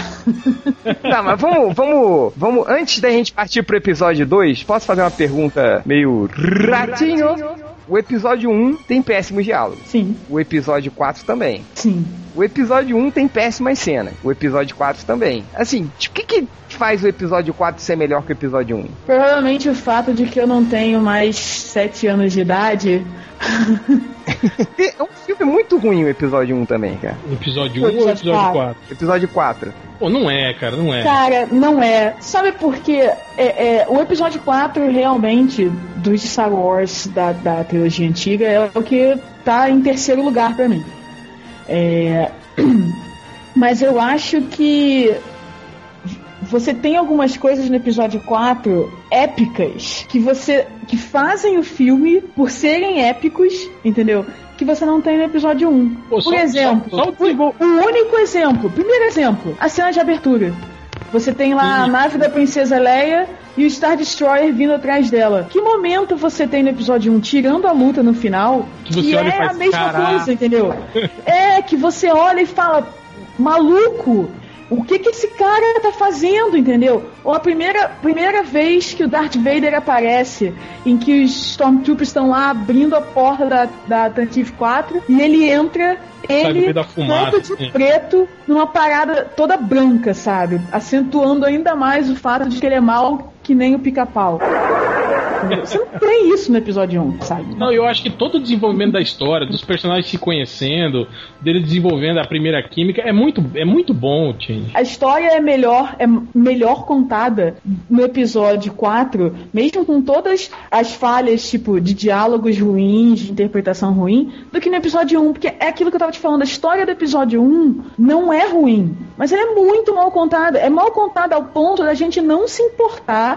Tá, mas vamos, vamos, vamos, antes da gente partir pro episódio 2, posso fazer uma pergunta meio ratinho? O episódio 1 tem péssimos diálogos. Sim, O episódio 4 também. sim. O episódio 1 tem péssimas cenas. O episódio 4 também. Assim, o que que faz o episódio 4 ser melhor que o episódio 1? Provavelmente o fato de que eu não tenho mais 7 anos de idade. É um filme muito ruim o episódio 1 também, cara. Episódio 1 ou Episódio episódio quatro. 4? Episódio 4. Pô, não é, cara, não é. Cara, não é. Sabe por quê? É, é, o episódio 4 realmente dos Star Wars da, da trilogia antiga é o que tá em terceiro lugar pra mim. É, Mas eu acho que você tem algumas coisas no episódio 4 épicas que você que fazem o filme por serem épicos, entendeu? Que você não tem no episódio 1. Pô, por exemplo, só- só o desenvol- o único exemplo, primeiro exemplo, a cena de abertura. Você tem lá a nave da Princesa Leia e o Star Destroyer vindo atrás dela. Que momento você tem no episódio 1, tirando a luta no final, Que que e é faz, a mesma "Caraca." coisa, entendeu? é que você olha e fala, maluco, o que que esse cara tá fazendo, entendeu? Ou a primeira, primeira vez que o Darth Vader aparece, em que os Stormtroopers estão lá abrindo a porta da, da Tantive 4 e ele entra, ele todo de preto, numa parada toda branca, sabe? Acentuando ainda mais o fato de que ele é mal que nem o pica-pau. Você não tem isso no episódio 1, sabe? Não, eu acho que todo o desenvolvimento da história, dos personagens se conhecendo, dele desenvolvendo a primeira química, é muito, é muito bom, Change. A história é melhor, é melhor contada no episódio 4, mesmo com todas as falhas, tipo, de diálogos ruins, de interpretação ruim, do que no episódio 1. Porque é aquilo que eu tava te falando, a história do episódio 1 não é ruim, mas ela é muito mal contada. É mal contada ao ponto da gente não se importar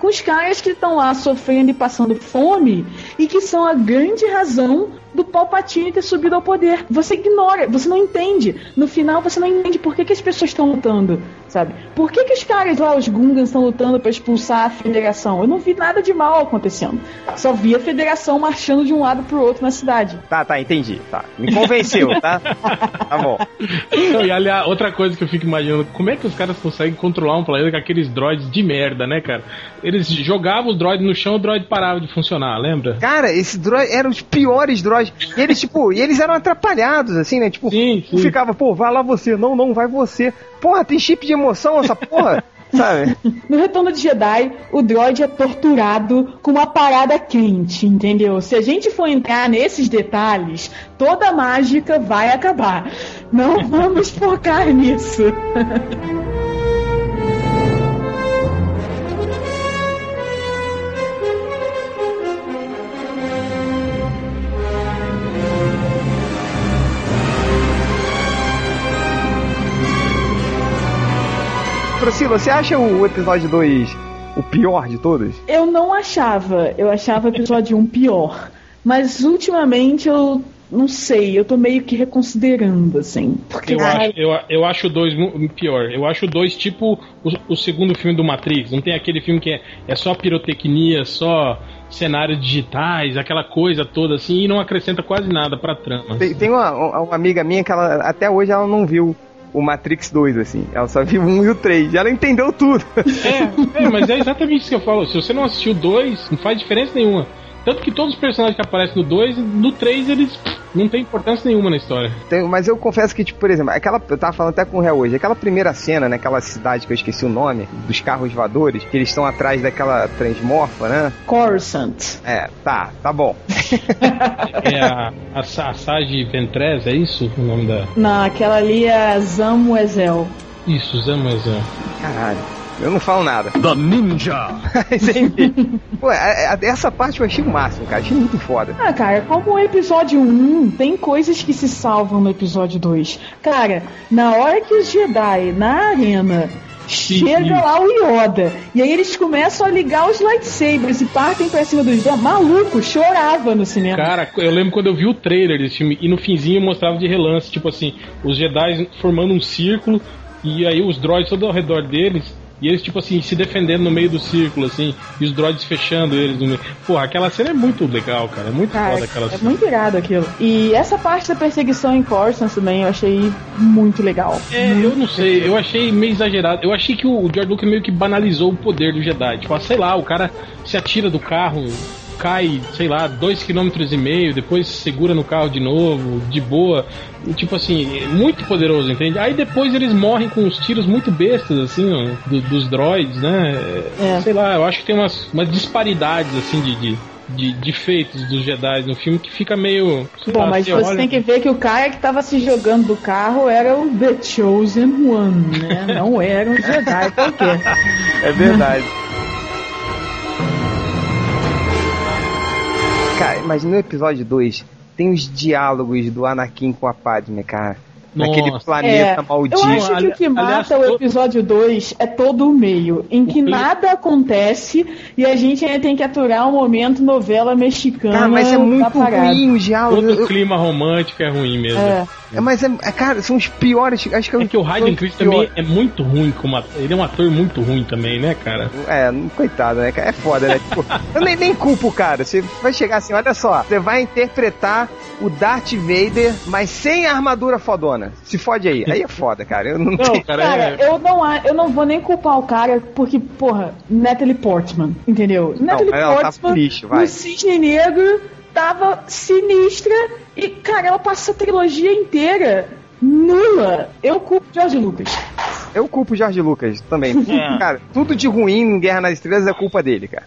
com os caras que estão lá sofrendo e passando fome e que são a grande razão do Palpatine ter subido ao poder. Você ignora, você não entende. No final você não entende por que, que as pessoas estão lutando, sabe? Por que, que os caras lá, os Gungans, estão lutando para expulsar a Federação? Eu não vi nada de mal acontecendo. Só vi a Federação marchando de um lado pro outro na cidade. Tá, tá, entendi. Tá. Me convenceu, tá? Tá bom. Não, e aliás, outra coisa que eu fico imaginando, como é que os caras conseguem controlar um planeta com aqueles droids de merda, né, cara? Eles jogavam o droid no chão, o droid parava de funcionar, lembra? Cara, esses droids eram os piores droids. E eles, tipo, e eles eram atrapalhados, assim, né? Tipo, Sim, sim. ficava, pô, vai lá você. Não, não, vai você. Porra, tem chip de emoção essa porra. Sabe? No Retorno de Jedi, o droid é torturado com uma parada quente, entendeu? Se a gente for entrar nesses detalhes, toda a mágica vai acabar. Não vamos focar nisso. Priscila, você acha o episódio 2 o pior de todos? Eu não achava. Eu achava o episódio 1 pior. Mas ultimamente eu não sei, eu tô meio que reconsiderando, assim. Porque, Eu acho, eu, eu acho o 2 pior. Eu acho o 2 tipo o, o segundo filme do Matrix. Não tem aquele filme que é, é só pirotecnia, só cenários digitais, aquela coisa toda assim, e não acrescenta quase nada pra trama. Tem, tem uma, uma amiga minha que ela até hoje ela não viu o Matrix 2, assim. Ela só viu 1 e o 3. E ela entendeu tudo. É, é, mas é exatamente isso que eu falo. Se você não assistiu o 2, não faz diferença nenhuma. Tanto que todos os personagens que aparecem no 2, no 3 eles não tem importância nenhuma na história. Tem- mas eu confesso que, tipo, por exemplo, aquela. Eu tava falando até com o réu hoje, aquela primeira cena, naquela cidade que eu esqueci o nome, dos carros voadores, que eles estão atrás daquela transmorfa, né? Coruscant. É, tá, tá bom. É a, a, a Sage Ventress, é isso o nome da. Não, aquela ali é Zamuezel. Isso, Zamazan. Caralho. Eu não falo nada. The Ninja. Mas enfim. Pô, a- a- essa parte eu achei o máximo, cara. Achei muito foda. Ah, cara, como o episódio 1 tem coisas que se salvam no episódio 2. Cara, na hora que os Jedi na arena chega lá o Yoda e aí eles começam a ligar os lightsabers e partem pra cima dos dois. Maluco, chorava no cinema. Cara, eu lembro quando eu vi o trailer desse filme e no finzinho mostrava de relance, tipo assim, os Jedi formando um círculo e aí os droids todo ao redor deles. E eles, tipo assim, se defendendo no meio do círculo, assim, e os droids fechando eles no meio. Porra, aquela cena é muito legal, cara. É muito Cara, foda aquela é cena. muito irado aquilo. E essa parte da perseguição em Coruscant também eu achei muito legal. É, eu não sei, eu achei meio exagerado. Eu achei que o George Lucas meio que banalizou o poder do Jedi. Tipo, ah, sei lá, o cara se atira do carro, cai, sei lá, dois quilômetros e meio, depois segura no carro de novo, de boa. Tipo assim, muito poderoso, entende? Aí depois eles morrem com uns tiros muito bestas, assim, ó, do- dos droids, né? É. Sei lá, eu acho que tem umas, umas disparidades, assim, de. de de, de feitos dos Jedi no filme que fica meio. Bom, mas você você olha- tem que ver que o cara que tava se jogando do carro era o The Chosen One, né? Não era um Jedi qualquer. É verdade. Mas no episódio 2 tem os diálogos do Anakin com a Padme, cara. Naquele Nossa. planeta É, maldito. eu acho que o que Aliás, mata o to- episódio 2 é todo o meio, em que O meio- nada acontece e a gente ainda tem que aturar um momento novela mexicana. Cara, mas é muito ruim os diálogos. Todo Eu- o clima romântico é ruim mesmo. É. É, mas é, é, cara, são os piores. Acho que É que o Hayden os Christensen também é muito ruim como ator. Ele é um ator muito ruim também, né, cara? É, coitado, né? cara? É foda, né? Tipo, eu nem, nem culpo o cara. Você vai chegar assim, olha só, você vai interpretar o Darth Vader, mas sem a armadura fodona. Se fode aí. Aí é foda, cara. Eu não, Não, tenho. cara, Cara, é. eu não, eu não vou nem culpar o cara, porque, porra, Natalie Portman, entendeu? Natalie mas ela tá Portman, pro lixo, vai. no Cisne Negro, tava sinistra e, cara, ela passa a trilogia inteira nula. Eu culpo George Lucas. Eu culpo o Jorge Lucas também. É. Cara, tudo de ruim em Guerra nas Estrelas é culpa dele, cara.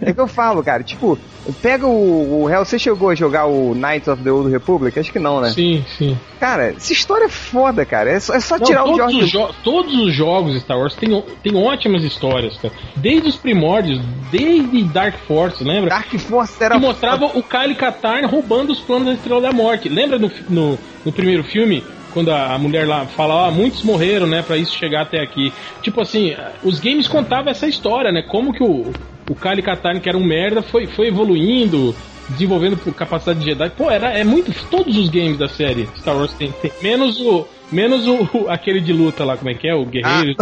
É que eu falo, cara. Tipo, pega o, o Hell. Você chegou a jogar o Knights of the Old Republic? Acho que não, né? Sim, sim. Cara, essa história é foda, cara. É só, é só Não, tirar o todos, Jorge os jo- todos os jogos Star Wars têm, têm ótimas histórias, cara. Desde os primórdios, desde Dark Force, lembra? Dark Force era que mostrava o Kyle Katarn roubando os planos da Estrela da Morte. Lembra no, no, no primeiro filme? Quando a, mulher lá fala, ah, muitos morreram, né, pra isso chegar até aqui. Tipo assim, os games contavam essa história, né? Como que o, o Kyle Katarn, que era um merda, foi, foi evoluindo, desenvolvendo capacidade de Jedi. Pô, era, é muito. Todos os games da série Star Wars tem. tem menos o. Menos o, aquele de luta lá, como é que é? O Guerreiro.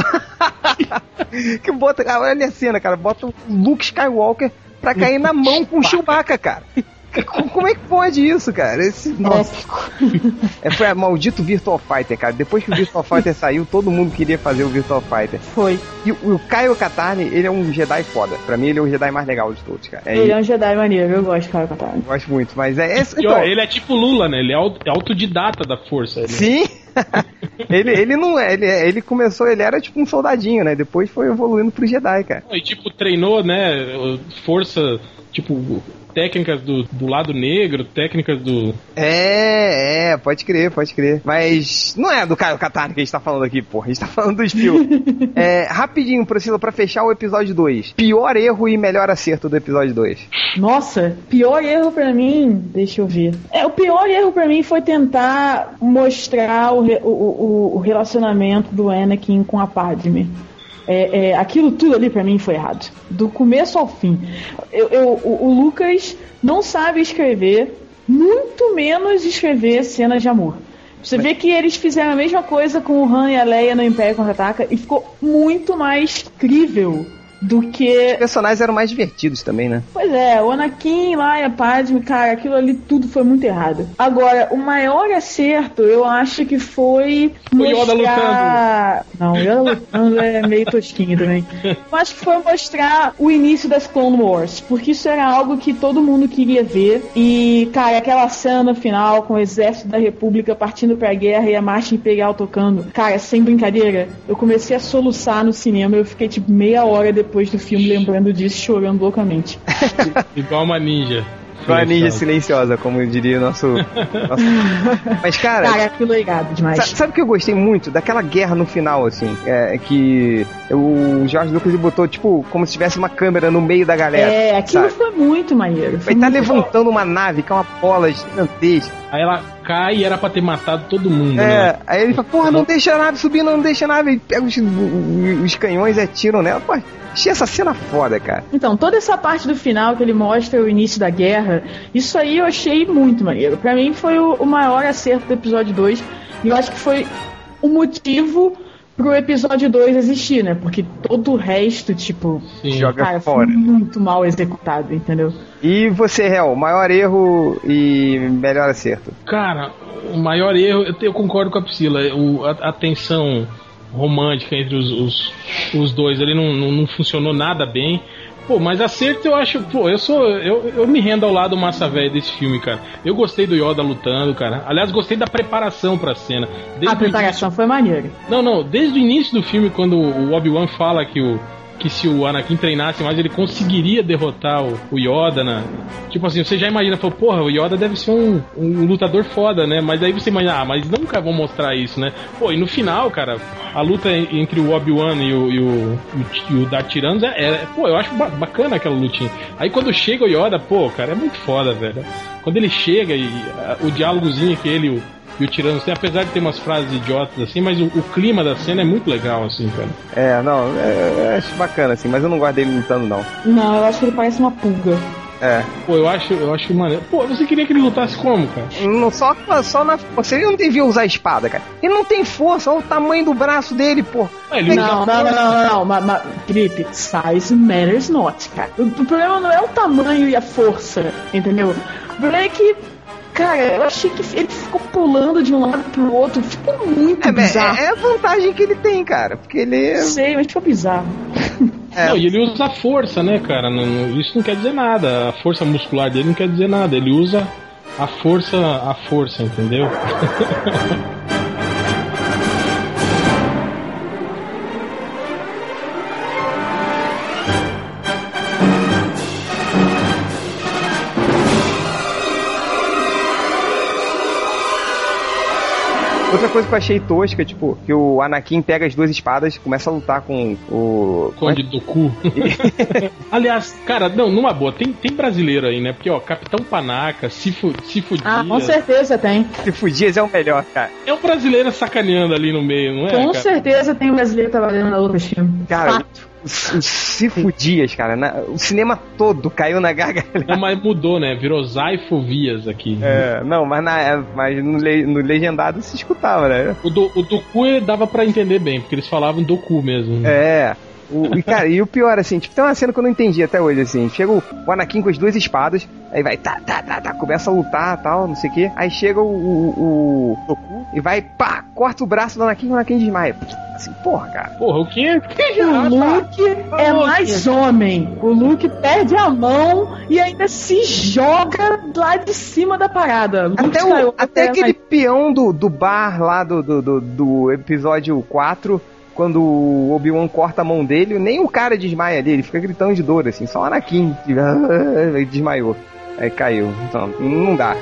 que bota, olha a cena, cara, bota o Luke Skywalker pra cair na mão com o Chewbacca, cara. Co- Como é que pode isso, cara? Esse, nossa, é, foi a maldito Virtual Fighter, cara. Depois que o Virtual Fighter saiu, todo mundo queria fazer o Virtual Fighter. Foi. E o, o Kyle Katarni, ele é um Jedi foda. Pra mim, ele é o Jedi mais legal de todos, cara. É, Ele é eu um Jedi maneiro, eu gosto de Kyle Katarn. gosto muito, mas é esse. E, ó, ele é tipo Lula, né? Ele é au- autodidata da força. Ele Sim, ele, ele não é, ele, ele começou, ele era tipo um soldadinho, né? Depois foi evoluindo pro Jedi, cara. E tipo, treinou, né? Força, tipo, técnicas do, do lado negro, técnicas do. É, é, pode crer, pode crer. Mas não é do Caio Catarne que a gente tá falando aqui, porra. A gente tá falando do Spiel. é, rapidinho, Priscila, pra fechar o episódio 2. Pior erro e melhor acerto do episódio 2. Nossa, pior erro pra mim, deixa eu ver. É, o pior erro pra mim foi tentar mostrar o, o, o, o relacionamento do Anakin com a Padme. É, é, aquilo tudo ali para mim foi errado. Do começo ao fim. Eu, eu, o, Lucas não sabe escrever, muito menos escrever cenas de amor. Você vê que eles fizeram a mesma coisa com o Han e a Leia no Império Contra-Ataca e ficou muito mais crível do que. Os personagens eram mais divertidos também, né? Pois é, o Anakin lá e a Padme, cara, aquilo ali tudo foi muito errado. Agora, o maior acerto eu acho que foi. O Yoda lutando. Não, o Yoda lutando é meio tosquinho também. Eu acho que foi mostrar o início das Clone Wars, porque isso era algo que todo mundo queria ver. E, cara, aquela cena final com o exército da República partindo pra guerra e a marcha imperial tocando. Cara, sem brincadeira, eu comecei a soluçar no cinema. Eu fiquei tipo meia hora depois depois do filme lembrando disso, chorando loucamente. Igual uma ninja. Uma ninja silenciosa, como diria nosso. nosso... Mas, cara. Cara, aquilo é irado demais. Sabe, sabe o que eu gostei muito? Daquela guerra no final, assim. É, que o Jorge Lucas botou, tipo, como se tivesse uma câmera no meio da galera. É, aquilo sabe? foi muito maneiro. Foi Ele tá levantando bom. uma nave, que é uma bola gigantesca. Aí ela cai e era pra ter matado todo mundo. É, né? aí ele fala, porra, não deixa a nave subir, não deixa a nave. Pega os, os canhões e atiram nela. Pô, achei essa cena foda, cara. Então, toda essa parte do final que ele mostra o início da guerra, isso aí eu achei muito maneiro. Pra mim foi o, o maior acerto do episódio 2. E eu acho que foi o motivo pro episódio 2 existir, né? Porque todo o resto, tipo, Sim, joga cara, fora. Foi muito mal executado, entendeu? E você, Hel, maior erro e melhor acerto? Cara, o maior erro, eu, eu concordo com a Priscila, o, a, a tensão romântica entre os, os, os dois ali não, não, não funcionou nada bem. Pô, mas acerto eu acho. Pô, eu sou. Eu, eu me rendo ao lado massa velho desse filme, cara. Eu gostei do Yoda lutando, cara. Aliás, gostei da preparação pra cena. Desde a preparação início... foi maneira. Não, não. Desde o início do filme, quando o Obi-Wan fala que o que se o Anakin treinasse mais, ele conseguiria derrotar o, Yoda, né? Tipo assim, você já imagina, falou, porra, o Yoda deve ser um, um lutador foda, né? Mas aí você imagina, ah, mas nunca vão mostrar isso, né? Pô, e no final, cara, a luta entre o Obi-Wan e o, e o, e o Darth Tyrannus é, é, pô, eu acho bacana aquela lutinha. Aí quando chega o Yoda, pô, cara, é muito foda, velho. Quando ele chega e a, o diálogozinho que ele o, e o Tiranos tem, apesar de ter umas frases idiotas assim, mas o, o, clima da cena é muito legal, assim, cara. É, não, é, eu acho bacana, assim, mas eu não gosto dele lutando, não. Não, eu acho que ele parece uma pulga. É. Pô, eu acho, eu acho maneiro. Pô, você queria que ele lutasse como, cara? Não, só, só na. Você não devia usar espada, cara. Ele não tem força, olha o tamanho do braço dele, pô. Ele não, não, não, não, não, não, não, Felipe, size matters not, cara. O, o problema não é o tamanho e a força, entendeu? O problema é que Cara, eu achei que ele ficou pulando de um lado pro outro. Ficou muito é, bizarro. É, é a vantagem que ele tem, cara. Porque ele. Sei, mas ficou bizarro. É. Não, e ele usa a força, né, cara? Não, isso não quer dizer nada. A força muscular dele não quer dizer nada. Ele usa a força, a força, entendeu? Outra coisa que eu achei tosca, tipo, que o Anakin pega as duas espadas, começa a lutar com o. Conde do cu. Aliás, cara, não, numa boa, tem, tem brasileiro aí, né? Porque, ó, Capitão Panaca, Sifu, Sifu Ah, com certeza tem. Sifu Dias é o melhor, cara. É um brasileiro sacaneando ali no meio, não é? Com cara? certeza tem um brasileiro trabalhando na outra filme. Cara, Fato os Cifo Dias, cara, na, o cinema todo caiu na gargalhada. Não, mas mudou, né? Virou Zaifovias aqui. É, não, mas, na, mas no, le, no legendado se escutava, né? O, do, o Doku dava para entender bem, porque eles falavam Doku mesmo. É. O, e, cara, e o pior, assim, tipo, tem uma cena que eu não entendi até hoje, assim. Chega o, o Anakin com as duas espadas, aí vai, tá, tá, tá, tá, começa a lutar tal, não sei o quê. Aí chega o, o, o Goku e vai, pá, corta o braço do Anakin e o Anakin desmaia. Assim, porra, cara. Porra, o que? O Luke é mais homem. O Luke perde a mão e ainda se joga lá de cima da parada. Luke Até, o, até é aquele peão do, do bar lá do, do, do, do episódio 4, quando o Obi-Wan corta a mão dele, nem o cara desmaia ali, ele fica gritando de dor, assim, só o Anakin ele desmaiou. Aí caiu. Então, não dá.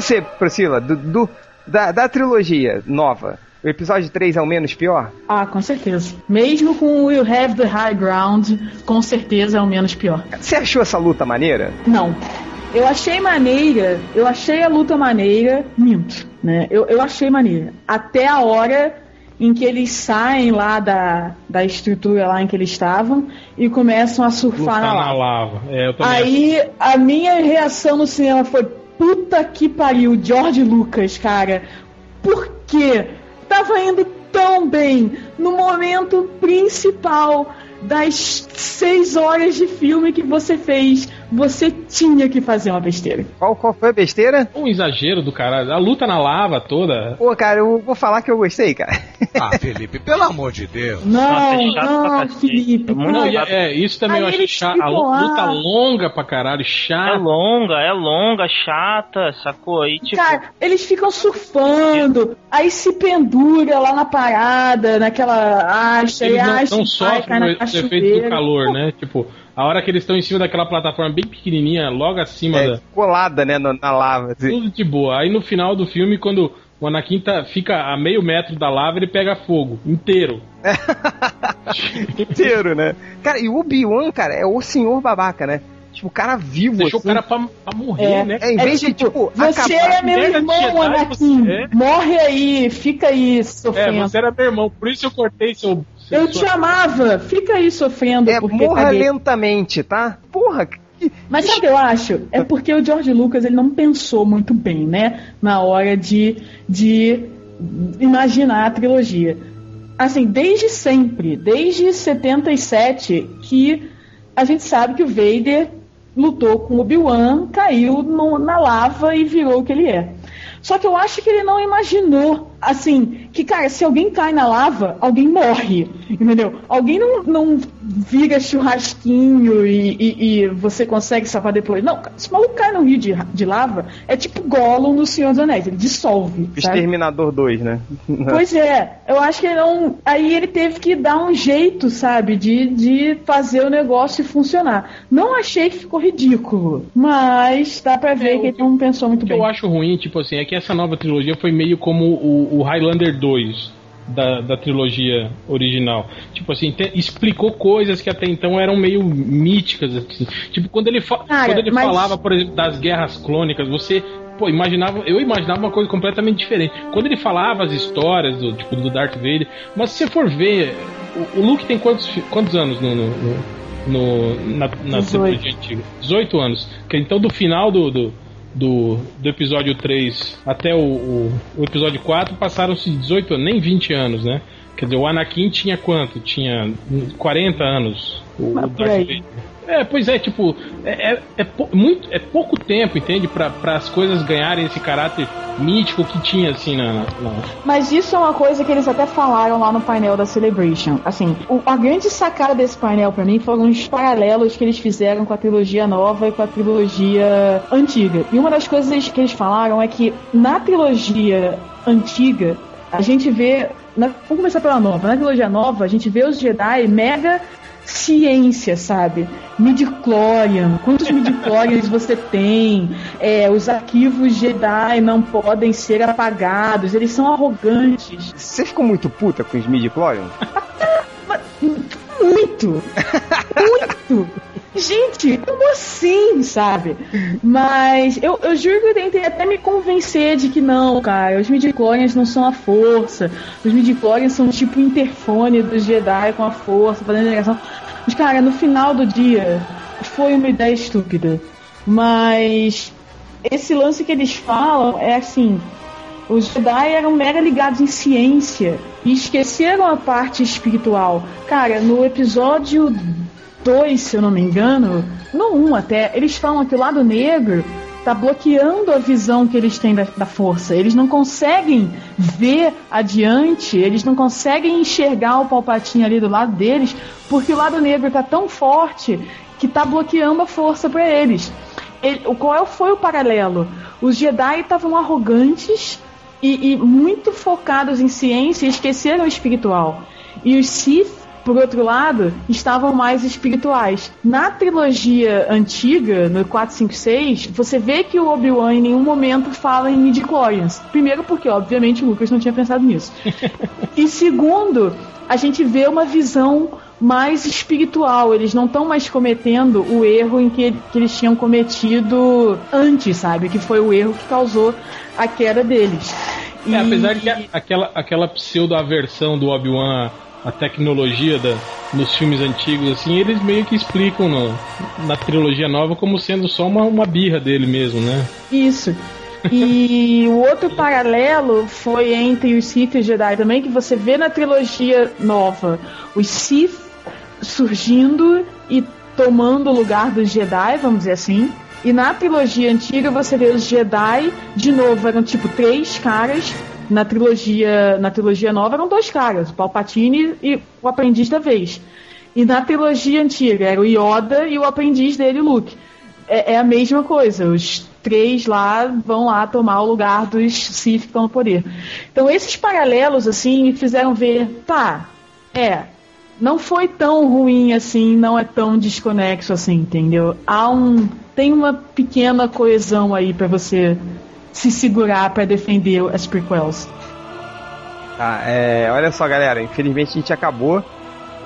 Você, Priscila, do, do- da, da trilogia nova, o episódio 3 é o menos pior? Ah, com certeza. Mesmo com o Will Have the High Ground, com certeza é o menos pior. Você achou essa luta maneira? Não. Eu achei maneira, eu achei a luta maneira, minto, né? Eu, eu achei maneira. Até a hora em que eles saem lá da, da estrutura lá em que eles estavam e começam a surfar Lutar na na lava. lava. É, Aí a minha reação no cinema foi: puta que pariu, George Lucas, cara. Por quê? Tava indo tão bem no momento principal das seis horas de filme que você fez. Você tinha que fazer uma besteira. Qual, qual foi a besteira? Um exagero do caralho. A luta na lava toda. Pô, cara, eu vou falar que eu gostei, cara. Ah, Felipe, pelo amor de Deus. Não, Nossa, é chato pra não. Felipe. É muito Não, não. e é, é, isso também Aí eu eles chato. A luta longa pra caralho, É chata. longa, é longa, chata, sacou? Aí, tipo, Cara, eles ficam surfando, aí se pendura lá na parada, naquela acha, e Eles não, acha não e sofrem o efeito do calor, né? Tipo, a hora que eles estão em cima daquela plataforma bem pequenininha, logo acima É, da. colada, né, na, na lava. assim. Tudo de boa. Aí no final do filme, quando o Anakin tá, fica a meio metro da lava, ele pega fogo inteiro. Inteiro, né? Cara, e o Obi-Wan, cara, é o senhor babaca, né? Tipo, o cara vivo, Deixou assim. o cara pra, pra morrer, É. né? É, em É vez de, tipo, tipo, você acabar... é meu de irmão, Jedi, Anakin. você é. Morre aí, fica aí É, sofrendo. você era meu irmão, por isso eu cortei seu. Eu te amava, fica aí sofrendo. É, porque morra caguei. lentamente, tá? Porra, que... Mas sabe o que eu acho? É porque o George Lucas ele não pensou muito bem, né? Na hora de, de imaginar a trilogia. Assim, desde sempre, desde 77, que a gente sabe que o Vader lutou com o Obi-Wan, caiu no- na lava e virou o que ele é. Só que eu acho que ele não imaginou, assim, que, cara, se alguém cai na lava, alguém morre, entendeu? Alguém não, não vira churrasquinho e, e- e você consegue salvar depois. Não, se o maluco cai no rio de, de lava, é tipo Gollum no Senhor dos Anéis, ele dissolve, sabe? Exterminador 2, né? Pois é, eu acho que ele não. Aí ele teve que dar um jeito, sabe, de, de fazer o negócio funcionar. Não achei que ficou ridículo, mas dá pra ver É, que ele não pensou muito O que bem. eu acho ruim, tipo assim, é que essa nova trilogia foi meio como o, o Highlander 2 da, da trilogia original. Tipo assim, te- explicou coisas que até então eram meio míticas. assim. Tipo, quando ele, fa- Cara, quando ele mas- falava, por exemplo, das guerras clônicas, você. Pô, imaginava, eu imaginava uma coisa completamente diferente. Quando ele falava as histórias do tipo do Darth Vader, mas se você for ver, o, o Luke tem quantos, quantos anos no, no, no- no- na, na 18. trilogia antiga? 18 anos. Que Então do final do, do, do, do episódio 3 até o, o, o episódio 4 passaram-se 18 anos, nem 20 anos, né? Quer dizer, o Anakin tinha quanto? Tinha 40 anos. O, Mas Darth. Vader. É, pois é, tipo, é, é, é muito, é pouco tempo, entende? Pra para as coisas ganharem esse caráter mítico que tinha, assim, na. na- Mas isso é uma coisa que eles até falaram lá no painel da Celebration. Assim, o- a grande sacada desse painel pra mim foram os paralelos que eles fizeram com a trilogia nova e com a trilogia antiga. E uma das coisas que eles falaram é que na trilogia antiga a gente vê, na- vamos começar pela nova. Na trilogia nova a gente vê os Jedi mega ciência, sabe? Midichlorian, quantos midichlorians você tem? É, os arquivos Jedi não podem ser apagados, eles são arrogantes. Você ficou muito puta com os midi-chlorians? Muito! Muito! Gente, como assim, sabe? Mas eu, eu juro que eu tentei até me convencer de que não, cara, os midichlorians não são a força. Os midichlorians são tipo o interfone dos Jedi com a força, fazendo ligação. Mas, cara, no final do dia, foi uma ideia estúpida. Mas esse lance que eles falam é assim: os Jedi eram mega ligados em ciência e esqueceram a parte espiritual. Cara, no episódio 2, se eu não me engano, no 1 um até, eles falam que o lado negro tá bloqueando a visão que eles têm da, da, força. Eles não conseguem ver adiante, eles não conseguem enxergar o palpatinho ali do lado deles, porque o lado negro tá tão forte que tá bloqueando a força para eles. Ele, qual foi o paralelo? Os Jedi estavam arrogantes e, e, muito focados em ciência e esqueceram o espiritual. E os Sith, por outro lado, estavam mais espirituais. Na trilogia antiga, no 456, você vê que o Obi-Wan em nenhum momento fala em midi-chlorians. Primeiro porque, obviamente, o Lucas não tinha pensado nisso. e segundo, a gente vê uma visão mais espiritual. Eles não estão mais cometendo o erro em que, que eles tinham cometido antes, sabe? Que foi o erro que causou a queda deles. É, apesar de que aquela, aquela pseudo-aversão do Obi-Wan a tecnologia da, nos filmes antigos, assim, eles meio que explicam no, na trilogia nova como sendo só uma, uma birra dele mesmo, né? Isso. E o outro paralelo foi entre os Sith e Jedi também, que você vê na trilogia nova. Os Sith surgindo e tomando o lugar dos Jedi, vamos dizer assim. E na trilogia antiga você vê os Jedi, de novo, eram tipo três caras. Na trilogia, na trilogia nova eram dois caras, o Palpatine e o aprendiz da vez. E na trilogia antiga era o Yoda e o aprendiz dele, Luke. É, é a mesma coisa, os três lá vão lá tomar o lugar dos Sith que estão no poder. Então esses paralelos assim me fizeram ver, tá, é, não foi tão ruim assim, não é tão desconexo assim, entendeu? Há um tem uma pequena coesão aí para você se segurar para defender as prequels. Tá, é, olha só, galera, infelizmente a gente acabou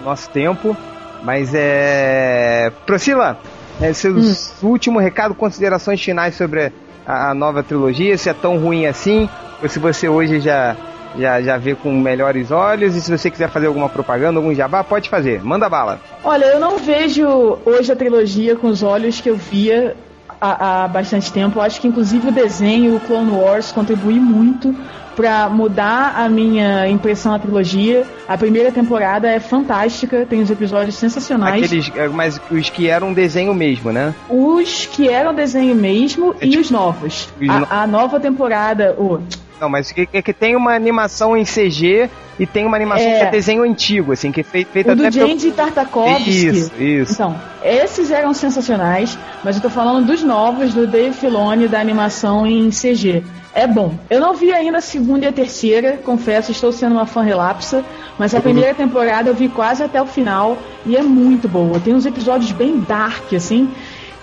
o nosso tempo, mas é Priscila, é, seus hum. último recado, considerações finais sobre a, a nova trilogia, se é tão ruim assim, ou se você hoje já já, já vê com melhores olhos. E se você quiser fazer alguma propaganda, algum jabá, pode fazer. Manda bala. Olha, eu não vejo hoje a trilogia com os olhos que eu via há, há bastante tempo. Eu acho que inclusive o desenho, o Clone Wars, contribui muito para mudar a minha impressão da trilogia. A primeira temporada é fantástica, tem os episódios sensacionais. Aqueles, é, mas os que eram desenho mesmo, né? Os que eram desenho mesmo é, e tipo, os novos. Os a, no... a, nova temporada, o não, mas que, que, tem uma animação em CG e tem uma animação é, que é desenho antigo, assim, que é feita feito o até do Jandy pelo... Tartakovsky. Isso, isso. Então, esses eram sensacionais, mas eu tô falando dos novos, do Dave Filoni, da animação em CG. É bom. Eu não vi ainda a segunda e a terceira, confesso, estou sendo uma fã relapsa, mas a primeira temporada eu vi quase até o final e é muito boa. Tem uns episódios bem dark, assim,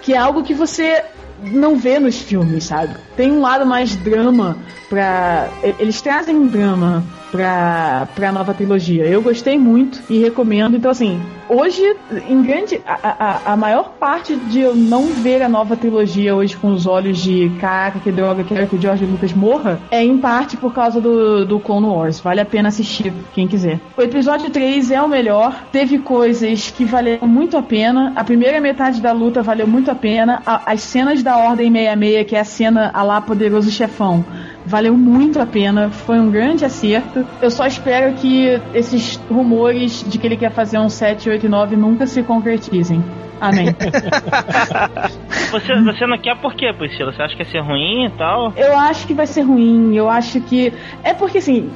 que é algo que você não vê nos filmes, sabe? Tem um lado mais drama pra. Eles trazem drama pra, pra nova trilogia. Eu gostei muito e recomendo. Então, assim, hoje, em grande. A, a, a maior parte de eu não ver a nova trilogia hoje com os olhos de caraca, que droga, quero que o George Lucas morra, é em parte por causa do, do Clone Wars. Vale a pena assistir, quem quiser. O episódio 3 é o melhor. Teve coisas que valeram muito a pena. A primeira metade da luta valeu muito a pena. A, as cenas da Ordem 66, que é a cena a lá Poderoso Chefão Valeu muito a pena, foi um grande acerto. Eu só espero que esses rumores de que ele quer fazer um 7, 8 e 9 nunca se concretizem. Amém. você, você não quer por quê, Priscila? Você acha que vai ser ruim e tal? Eu acho que vai ser ruim. Eu acho que. É porque assim,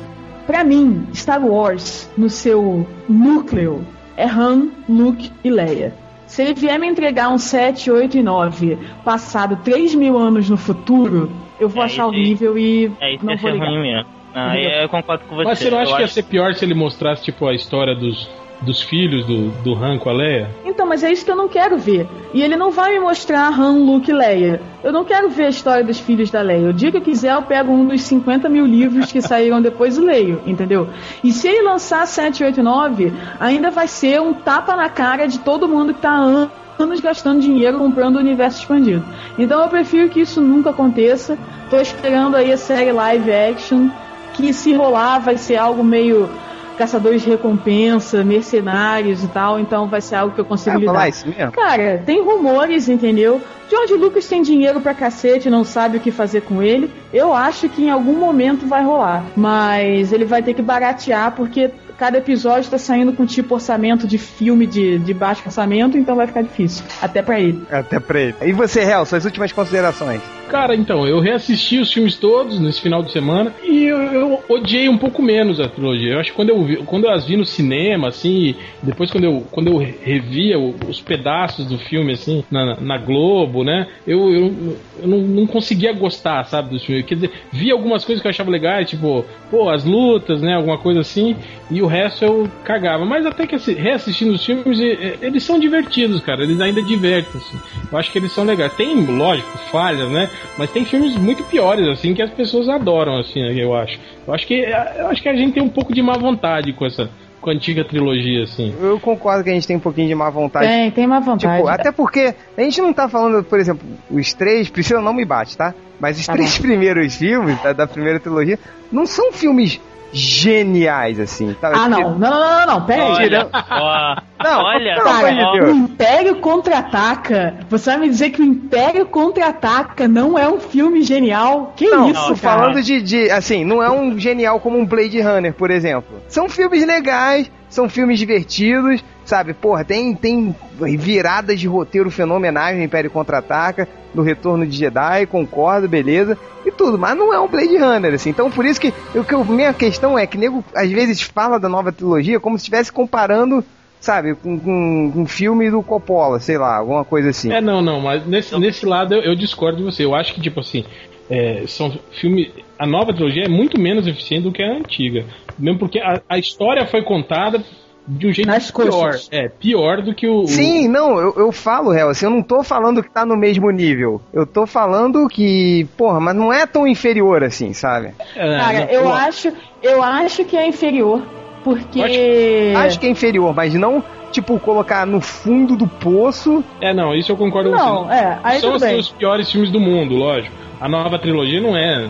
para mim, Star Wars, no seu núcleo, é Han, Luke e Leia. Se ele vier me entregar um 7, 8 e 9 passado 3 mil anos no futuro, eu vou é, achar horrível e é, não vou ligar. ruim mesmo. Ah, eu concordo com você. Mas você não acha eu que acho... ia ser pior se ele mostrasse, tipo, a história dos, dos filhos do, do Han com a Leia? Então, mas é isso que eu não quero ver. E ele não vai me mostrar Han, Luke e Leia. Eu não quero ver a história dos filhos da Leia. O dia que eu quiser, eu pego um dos 50 mil livros que saíram depois e leio, entendeu? E se ele lançar 7, 8, 9, ainda vai ser um tapa na cara de todo mundo que tá anos gastando dinheiro comprando o universo expandido. Então eu prefiro que isso nunca aconteça. Tô esperando aí a série live action, que se rolar vai ser algo meio caçadores de recompensa, mercenários e tal, então vai ser algo que eu consigo Ah, lidar. falar isso mesmo? Cara, tem rumores, entendeu? George Lucas tem dinheiro pra cacete, não sabe o que fazer com ele. Eu acho que em algum momento vai rolar. Mas ele vai ter que baratear porque cada episódio tá saindo com tipo orçamento de filme de, de baixo orçamento, então vai ficar difícil. Até pra ele. Até pra ele. E você, Hel, suas últimas considerações? Cara, então, eu reassisti os filmes todos nesse final de semana e eu, eu odiei um pouco menos a trilogia. Eu acho que quando eu, vi, quando eu as vi no cinema, assim, e depois quando eu, quando eu revia os pedaços do filme, assim, na, na Globo, né, eu, eu, eu não, não conseguia gostar, sabe, dos filmes. Quer dizer, vi algumas coisas que eu achava legais, tipo, pô, as lutas, né, alguma coisa assim, e o resto eu cagava. Mas até que assim, reassistindo os filmes, e- eles são divertidos, cara, eles ainda divertem, assim. Eu acho que eles são legais. Tem, lógico, falhas, né? Mas tem filmes muito piores, assim, que as pessoas adoram, assim, eu acho. Eu acho que, eu acho que a gente tem um pouco de má vontade com essa com a antiga trilogia, assim. Eu concordo que a gente tem um pouquinho de má vontade. Tem, tem uma vantagem. Tipo, até porque a gente não tá falando, por exemplo, os três, Priscila não me bate, tá? Mas os Tá três primeiros filmes da, da primeira trilogia não são filmes geniais, assim. Sabe? Ah, não. Não, não, não, não, não. Pera aí. Olha. Não, olha Cara, o Império Contra-Ataca. Você vai me dizer que o Império Contra-Ataca não é um filme genial? Que Não, isso, tô cara? falando de, de, assim, não é um genial como um Blade Runner, por exemplo. São filmes legais, são filmes divertidos, sabe? Porra, tem, tem viradas de roteiro fenomenais no Império Contra-Ataca, no Retorno de Jedi, concordo, beleza, e tudo, mas não é um Blade Runner, assim. Então, por isso que, o que eu, minha questão é que nego às vezes fala da nova trilogia como se estivesse comparando, sabe, com, com um filme do Coppola, sei lá, alguma coisa assim. É, não, não, mas nesse, nesse lado eu, eu discordo de você. Eu acho que, tipo assim, é, são filmes. A nova trilogia é muito menos eficiente do que a antiga. Mesmo porque a, a história foi contada de um jeito Nas pior. coxas. É, pior do que o. o- Sim, não, eu, eu falo, real, assim, eu não tô falando que tá no mesmo nível. Eu tô falando que, porra, mas não é tão inferior assim, sabe? É, Cara, não, eu acho, eu acho que é inferior, porque Acho- Acho que é inferior, mas não, tipo, colocar no fundo do poço. É, não, isso eu concordo com não, você. é, aí São tudo assim, bem. os piores filmes do mundo, lógico. A nova trilogia não é.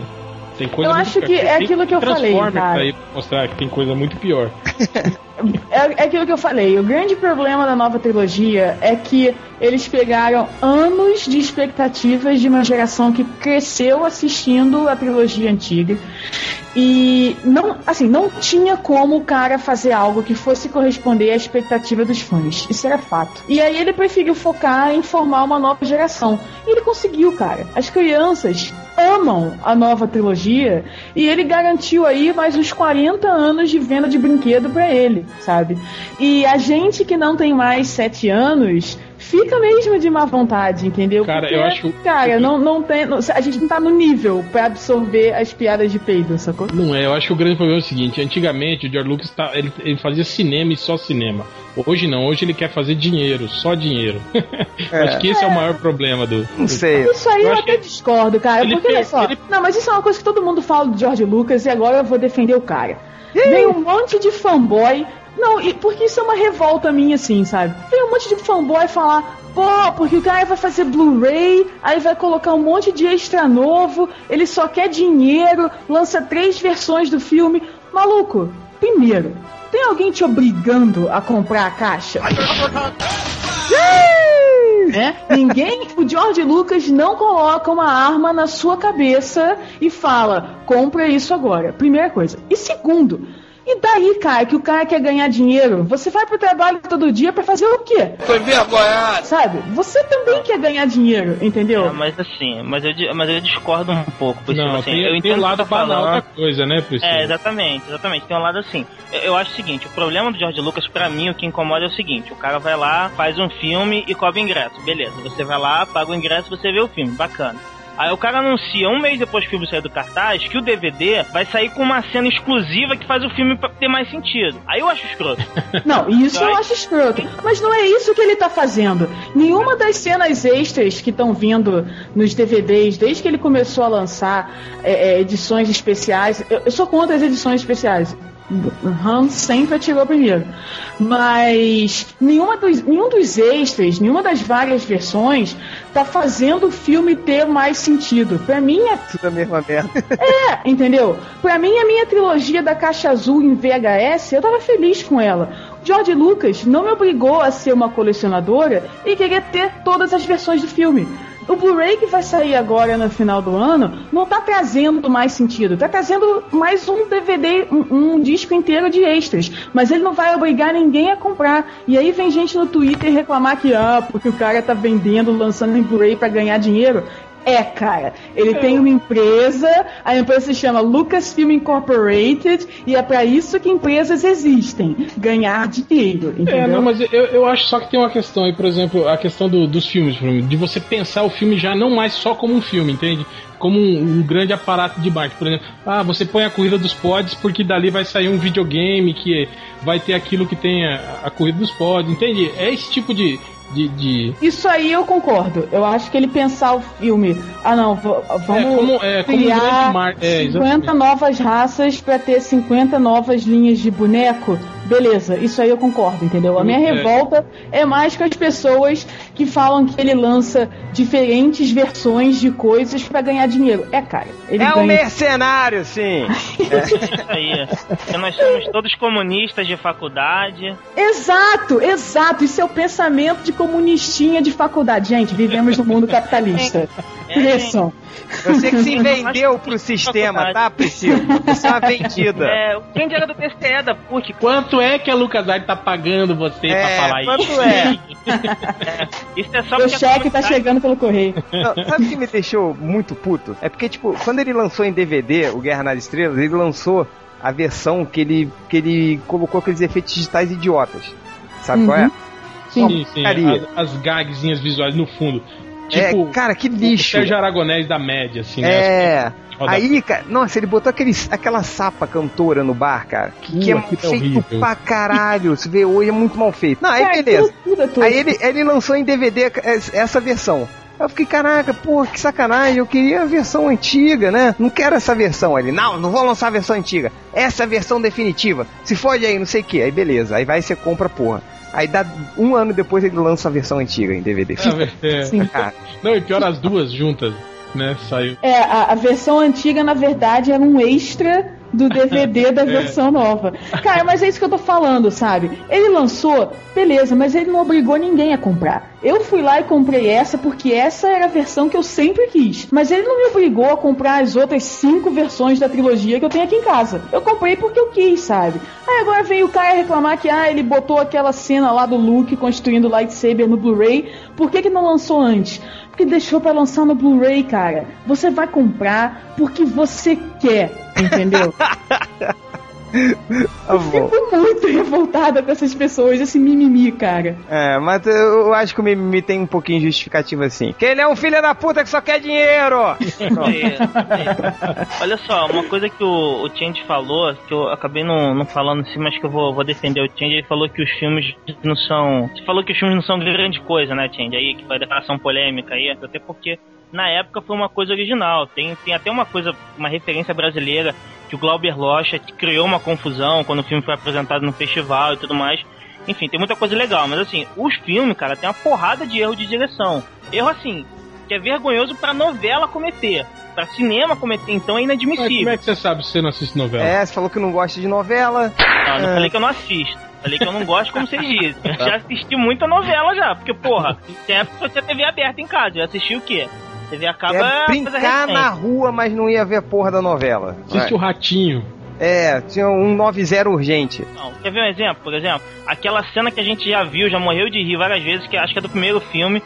Tem coisa Eu muito acho pior. que é aquilo que eu falei, Transformers cara. pra mostrar que tem coisa muito pior. É, é aquilo que eu falei. O grande problema da nova trilogia é que eles pegaram anos de expectativas de uma geração que cresceu assistindo a trilogia antiga e não, assim, não tinha como o cara fazer algo que fosse corresponder à expectativa dos fãs. Isso era fato. E aí ele preferiu focar em formar uma nova geração. E ele conseguiu, cara. As crianças amam a nova trilogia e ele garantiu aí mais uns 40 anos de venda de brinquedo pra ele, sabe? E a gente que não tem mais 7 anos fica mesmo de má vontade, entendeu? Cara, eu acho- Cara, não, não tem. não- a gente não tá no nível pra absorver as piadas de peido, sacou? Não é, eu acho que o grande problema é o seguinte: antigamente o George Lucas tá, ele, ele fazia cinema e só cinema. Hoje não, hoje ele quer fazer dinheiro, só dinheiro. Eu acho que esse é o maior problema do. Não sei. Isso aí Eu eu, até que discordo, cara. ele porque olha só. ele- Não, mas isso é uma coisa que todo mundo fala do George Lucas e agora eu vou defender o cara. Vem um monte de fanboy. Não, e- porque isso é uma revolta minha, assim, sabe? Vem um monte de fanboy falar. Pô, porque o cara vai fazer Blu-ray, aí vai colocar um monte de extra novo, ele só quer dinheiro, lança três versões do filme. Maluco, primeiro, tem alguém te obrigando a comprar a caixa? Né? Ninguém, o George Lucas não coloca uma arma na sua cabeça e fala, compra isso agora. Primeira coisa. E segundo, e daí, cara, que o cara quer ganhar dinheiro? Você vai pro trabalho todo dia pra fazer o quê? Foi envergonhado. Sabe? Você também quer ganhar dinheiro, entendeu? É, mas assim, mas eu, mas eu discordo um pouco. Porque, Não, assim, tem, eu tem entendo o lado que você tá banal falando. da coisa, né, Priscila? É, exatamente, exatamente. Tem um lado assim. Eu, eu acho o seguinte, o problema do George Lucas, pra mim, o que incomoda é o seguinte, o cara vai lá, faz um filme e cobra ingresso. Beleza, você vai lá, paga o ingresso, você vê o filme, bacana. Aí o cara anuncia um mês depois que o filme sair do cartaz que o DVD vai sair com uma cena exclusiva que faz o filme ter mais sentido. Aí eu acho escroto. Não, isso eu acho escroto. Mas não é isso que ele tá fazendo. Nenhuma das cenas extras que estão vindo nos DVDs, desde que ele começou a lançar é, é, edições especiais. Eu, eu sou contra as edições especiais. Han sempre atirou primeiro. Mas nenhuma dos, nenhum dos extras, nenhuma das várias versões tá fazendo o filme ter mais sentido. Pra mim é. Tudo a mesma merda. É, entendeu? Pra mim, a minha trilogia da Caixa Azul em VHS, eu tava feliz com ela. George Lucas não me obrigou a ser uma colecionadora e querer ter todas as versões do filme. O Blu-ray que vai sair agora no final do ano não tá trazendo mais sentido, tá trazendo mais um DVD, um, um, disco inteiro de extras, mas ele não vai obrigar ninguém a comprar. E aí vem gente no Twitter reclamar que ah, porque o cara tá vendendo, lançando em Blu-ray para ganhar dinheiro. É, cara. Ele é. tem uma empresa, a empresa se chama Lucasfilm Incorporated, e é para isso que empresas existem ganhar dinheiro. É, entendeu? É, não, mas eu, eu acho só que tem uma questão aí, por exemplo, a questão do, dos filmes, de você pensar o filme já não mais só como um filme, entende? Como um, um, grande aparato de marketing. Por exemplo, ah, você põe a corrida dos pods porque dali vai sair um videogame que vai ter aquilo que tem a, a corrida dos pods, entende? É esse tipo de, de, de, Isso aí eu concordo. Eu acho que ele pensar o filme. Ah, não, vamos é, como, é, criar mar... é, 50 novas raças para ter 50 novas linhas de boneco. Beleza, isso aí eu concordo, entendeu? A minha é. revolta é mais com as pessoas que falam que ele lança diferentes versões de coisas para ganhar dinheiro. É, cara. é ganha... um mercenário, sim. é. Isso aí. nós somos todos comunistas de faculdade. Exato, exato. Isso é o pensamento de comunistinha de faculdade. Gente, vivemos no mundo capitalista. É, Isso. Você que se vendeu pro sistema, tá, Priscila? Você é uma vendida. É, quem era do TCE da PUC? Quanto é que a LucasArts tá pagando você é, pra falar quanto isso? Quanto é? Isso é só o cheque tá chegando pelo correio. Não, sabe o que me deixou muito puto? É porque, tipo, quando ele lançou em DVD o Guerra nas Estrelas, ele lançou a versão que ele, que ele colocou aqueles efeitos digitais idiotas. Sabe uhum. qual é? Uhum. Sim, sim. As, as gagzinhas visuais no fundo. É, tipo, é, cara, que lixo. O Sérgio Aragonés da média, assim, né? É. Aí, cara, nossa, ele botou aquele, aquela sapa cantora no bar, cara, que, uh, que é mal feito horrível. pra caralho. Se vê hoje é muito mal feito. Não, aí beleza. Aí ele, ele lançou em DVD essa versão. Eu fiquei, caraca, porra, que sacanagem, eu queria a versão antiga, né? Não quero essa versão. Ele, não, não vou lançar a versão antiga. Essa é a versão definitiva. Se fode aí, não sei o que. Aí beleza, aí vai e você compra, porra. Aí dá um ano depois ele lança a versão antiga em DVD. É, é. Sim. Não, e pior as duas juntas, né? Saiu. É, a, a versão antiga, na verdade, era um extra do DVD da é. versão nova. Cara, mas é isso que eu tô falando, sabe? Ele lançou, beleza, mas ele não obrigou ninguém a comprar. Eu fui lá e comprei essa porque essa era a versão que eu sempre quis. Mas ele não me obrigou a comprar as outras cinco versões da trilogia que eu tenho aqui em casa. Eu comprei porque eu quis, sabe? Aí agora veio o cara reclamar que ah, ele botou aquela cena lá do Luke construindo lightsaber no Blu-ray. Por que, que não lançou antes? Porque deixou para lançar no Blu-ray, cara. Você vai comprar porque você quer, entendeu? eu fico muito revoltada com essas pessoas, esse mimimi, cara. É, mas eu acho que o mimimi tem um pouquinho de justificativa assim. Que ele é um filho da puta que só quer dinheiro! Olha só, uma coisa que o, o Change falou, que eu acabei não, não falando assim, mas que eu vou, vou defender o Change, ele falou que os filmes não são. Você falou que os filmes não são grande coisa, né, Change? Aí, que foi a declaração polêmica aí, até porque na época foi uma coisa original. Tem, tem até uma coisa, uma referência brasileira que o Glauber Rocha criou uma confusão quando o filme foi apresentado no festival e tudo mais. Enfim, tem muita coisa legal, mas assim, os filmes, cara, tem uma porrada de erro de direção. Erro assim, que é vergonhoso pra novela cometer. Pra cinema cometer, então é inadmissível. Mas como é que você sabe se você não assiste novela? É, você falou que não gosta de novela. Não, não é. falei que eu não assisto. Falei que eu não gosto como vocês dizem. Eu já assisti muita novela já, porque, porra, tem época que eu tinha TV aberta em casa. Eu assisti o quê? TV acaba. É brincar na rua, mas não ia ver a porra da novela. Assiste o ratinho. É, tinha um 90 urgente. Não, quer ver um exemplo? Por exemplo, aquela cena que a gente já viu, já morreu de rir várias vezes, que acho que é do primeiro filme,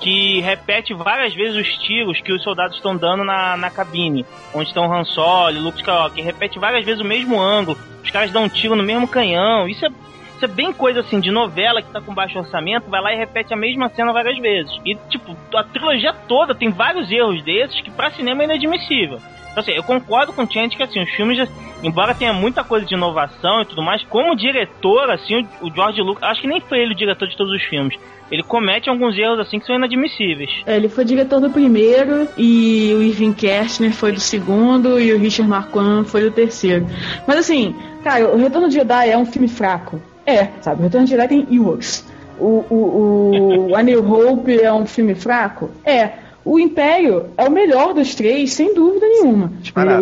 que repete várias vezes os tiros que os soldados estão dando na, na cabine, onde estão Han Solo, Luke Skywalker, repete várias vezes o mesmo ângulo, os caras dão um tiro no mesmo canhão, isso é isso é bem coisa assim de novela que tá com baixo orçamento, vai lá e repete a mesma cena várias vezes. E, tipo, a trilogia toda tem vários erros desses que pra cinema é inadmissível. Então, assim, eu concordo com o Chant que, assim, os filmes, embora tenha muita coisa de inovação e tudo mais, como diretor, assim, o George Lucas, acho que nem foi ele o diretor de todos os filmes. Ele comete alguns erros, assim, que são inadmissíveis. É, ele foi diretor do primeiro, e o Irving Kershner foi do segundo, e o Richard Marquand foi do terceiro. Mas, assim, Cara, o Retorno de Jedi é um filme fraco. É, sabe? Retorno de Jedi tem Ewoks. O, o, o A New Hope é um filme fraco? É. O Império é o melhor dos três, sem dúvida nenhuma.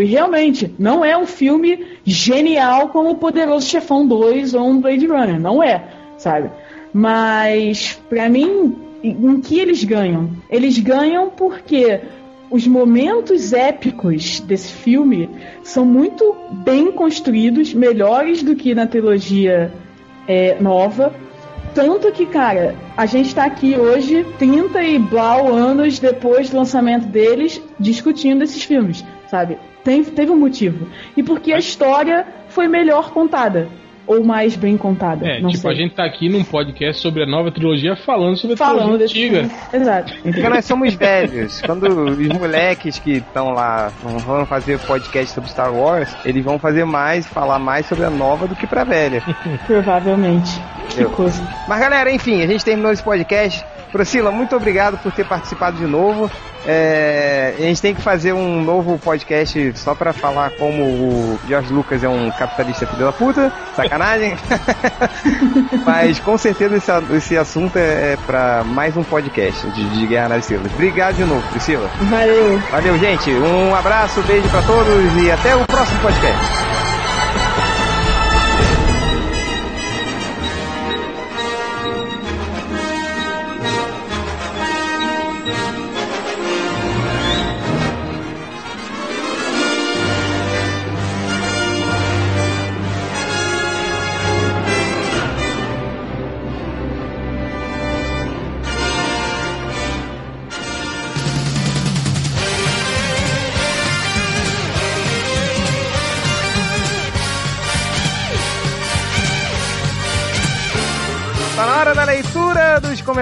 E realmente, não é um filme genial como o Poderoso Chefão 2 ou um Blade Runner. Não é, sabe? Mas, para mim, em que eles ganham? Eles ganham porque os momentos épicos desse filme são muito bem construídos, melhores do que na trilogia é, nova. Tanto que, cara, a gente tá aqui hoje, 30 e blau anos depois do lançamento deles, discutindo esses filmes, sabe? Tem, teve um motivo. E porque a história foi melhor contada ou mais bem contada. É, tipo, sei. a gente tá aqui num podcast sobre a nova trilogia falando sobre a falando trilogia antiga. Exato. Porque nós somos velhos. Quando os moleques que estão lá vão fazer podcast sobre Star Wars, eles vão fazer mais, falar mais sobre a nova do que pra velha. Provavelmente. Que coisa. Mas galera, enfim, a gente terminou esse podcast. Priscila, muito obrigado por ter participado de novo. É, a gente tem que fazer um novo podcast só pra falar como o George Lucas é um capitalista filho da puta. Sacanagem. Mas com certeza esse, esse assunto é, é pra mais um podcast de, de Guerra nas Estrelas. Obrigado de novo, Priscila. Valeu. Valeu, gente. Um abraço, beijo pra todos e até o próximo podcast.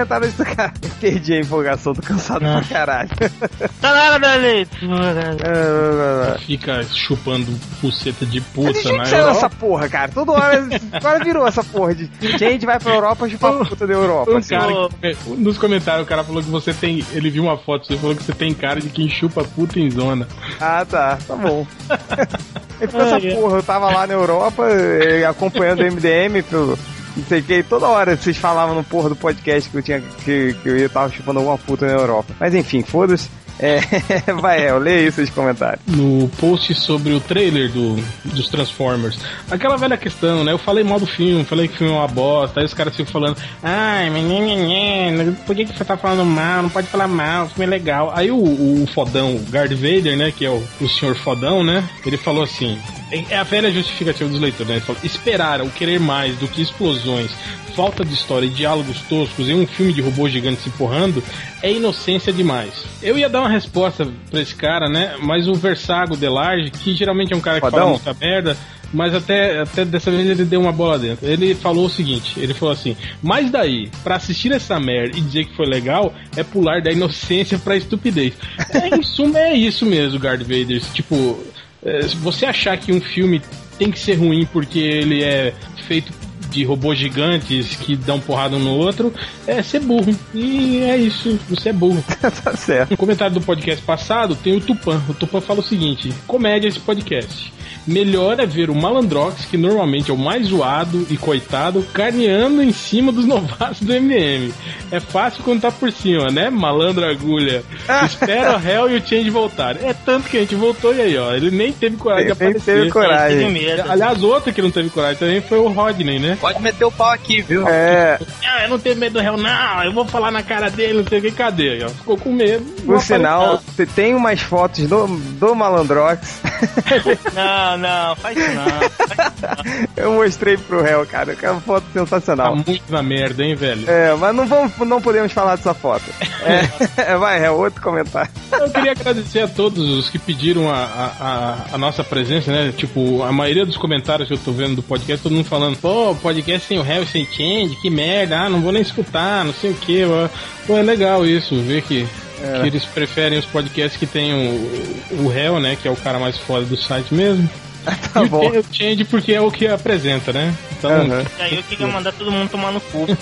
Comentários do cara. Perdi a empolgação, tô cansado Não. pra caralho. Tá na hora da leitura. Fica chupando puceta de puta, né? essa porra, cara. Toda hora, agora virou essa porra de gente vai pra Europa chupar puta da Europa. Assim. Cara, nos comentários o cara falou que você tem. Ele viu uma foto, você falou que você tem cara de quem chupa puta em zona. Ah, tá. Tá bom. Ele ficou essa porra, eu tava lá na Europa eh, acompanhando o MDM pelo, não sei o que, toda hora vocês falavam no porra do podcast que eu tinha que, que eu ia tava chupando alguma puta na Europa. Mas enfim, foda-se. É, vai, lê aí seus comentários. No post sobre o trailer do, dos Transformers, aquela velha questão, né? Eu falei mal do filme, falei que o filme é uma bosta, aí os caras ficam falando, ai, menino, por que, que você tá falando mal? Não pode falar mal, o filme é legal. Aí o, o fodão, o Guard Vader, né? Que é o, o senhor fodão, né? Ele falou assim: é a velha justificativa dos leitores, né? Ele falou, esperar ou querer mais do que explosões, falta de história e diálogos toscos em um filme de robô gigante se empurrando é inocência demais. Eu ia dar uma resposta pra esse cara, né? Mas o Versago Delarge, que geralmente é um cara que Fodão. fala muita merda, mas até, até dessa vez ele deu uma bola dentro. Ele falou o seguinte: ele falou assim, mas daí, para assistir essa merda e dizer que foi legal, é pular da inocência pra estupidez. É, em suma, é isso mesmo, Guard Vader. Tipo, se você achar que um filme tem que ser ruim porque ele é feito de robôs gigantes que dão porrada um no outro, é ser burro. E é isso, você é burro. tá certo. No comentário do podcast passado tem o Tupan. O Tupan fala o seguinte: comédia esse podcast. Melhor é ver o Malandrox, que normalmente é o mais zoado e coitado, carneando em cima dos novatos do MM. É fácil quando tá por cima, né? Malandro agulha. Espera o réu e o Change voltar. É tanto que a gente voltou e aí, ó. Ele nem teve coragem ele de aparecer. teve coragem. Aliás, outro que não teve coragem também foi o Rodney, né? Pode meter o pau aqui, viu? É. Não, eu não tenho medo do réu, não. Eu vou falar na cara dele, não sei o que. Cadê? Ficou com medo. Por sinal, você tem umas fotos do, do Malandrox. não. Não, não, faz isso não. Eu mostrei pro réu, cara. Que é uma foto sensacional. Tá muito na merda, hein, velho? É, mas não, vamos, não podemos falar dessa foto. É, vai, réu, outro comentário. Eu queria agradecer a todos os que pediram a, a, a, nossa presença, né? Tipo, a maioria dos comentários que eu tô vendo do podcast, todo mundo falando, pô, podcast sem o réu sem change, que merda, ah, não vou nem escutar, não sei o que. Pô, é legal isso, ver que é. Que eles preferem os podcasts que tem o, o réu, né? Que é o cara mais foda do site mesmo. tá e bom. o Change porque é o que apresenta, né? Então. Uhum. Aí eu queria mandar todo mundo tomar no cu.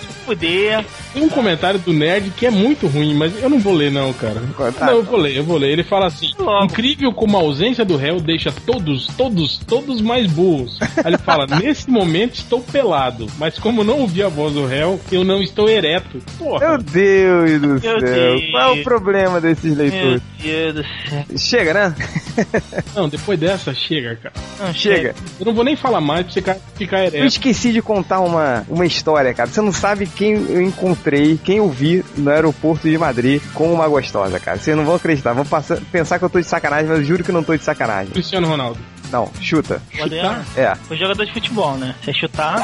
Se fuder. Tem um comentário do Nerd que é muito ruim, mas eu não vou ler, não, cara. Tá. Não, eu vou ler, eu vou ler. Ele fala assim: Logo. incrível como a ausência do réu deixa todos, todos, todos mais burros. Aí ele fala: nesse momento estou pelado, mas como não ouvi a voz do réu, eu não estou ereto. Porra. Meu Deus do Meu céu. Deus. Qual é o problema desses Meu leitores? Deus do céu. Chega, né? Não, depois dessa, chega, cara. Não, Chega. Eu não vou nem falar mais pra você ca- ficar Eu ereto. esqueci de contar uma, uma história, cara. Você não sabe quem eu encontrei, quem eu vi no aeroporto de Madrid com uma gostosa, cara. Vocês não vão acreditar. Vão passar- pensar que eu tô de sacanagem, mas eu juro que não tô de sacanagem. Cristiano Ronaldo. Não, chuta. O Adriano É. foi jogador de futebol, né? Você chutar.